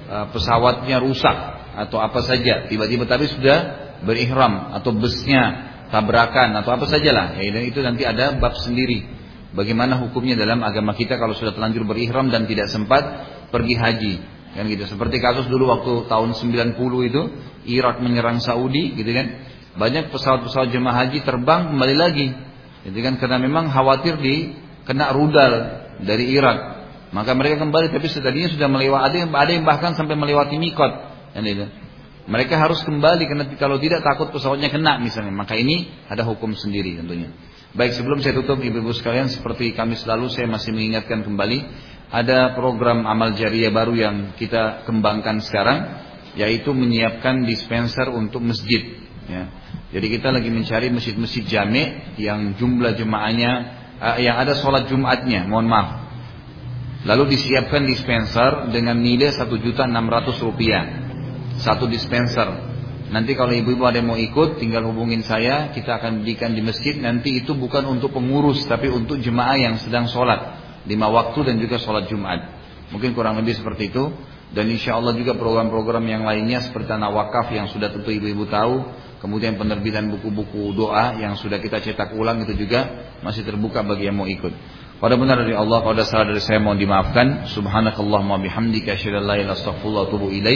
e, pesawatnya rusak atau apa saja. Tiba-tiba tapi sudah berihram atau busnya tabrakan atau apa sajalah. Ya dan itu nanti ada bab sendiri Bagaimana hukumnya dalam agama kita kalau sudah terlanjur berihram dan tidak sempat pergi haji. Kan gitu. Seperti kasus dulu waktu tahun 90 itu Irak menyerang Saudi gitu kan. Banyak pesawat-pesawat jemaah haji terbang kembali lagi. Gitu kan karena memang khawatir di kena rudal dari Irak. Maka mereka kembali tapi tadinya sudah melewati ada yang ada yang bahkan sampai melewati mikot. Kan gitu. Mereka harus kembali karena kalau tidak takut pesawatnya kena misalnya. Maka ini ada hukum sendiri tentunya. Baik sebelum saya tutup ibu-ibu sekalian seperti kami selalu saya masih mengingatkan kembali ada program amal jariah baru yang kita kembangkan sekarang yaitu menyiapkan dispenser untuk masjid ya. Jadi kita lagi mencari masjid-masjid jami yang jumlah jemaahnya uh, yang ada sholat Jumatnya, mohon maaf. Lalu disiapkan dispenser dengan nilai satu juta enam ratus rupiah satu dispenser Nanti kalau ibu-ibu ada yang mau ikut, tinggal hubungin saya. Kita akan berikan di masjid. Nanti itu bukan untuk pengurus, tapi untuk jemaah yang sedang sholat. Lima waktu dan juga sholat Jumat. Mungkin kurang lebih seperti itu. Dan insya Allah juga program-program yang lainnya seperti tanah wakaf yang sudah tentu ibu-ibu tahu. Kemudian penerbitan buku-buku doa yang sudah kita cetak ulang itu juga masih terbuka bagi yang mau ikut. Pada benar dari Allah, pada salah dari saya mohon dimaafkan. Subhanakallahumma bihamdika asyhadu an la ilaha illa.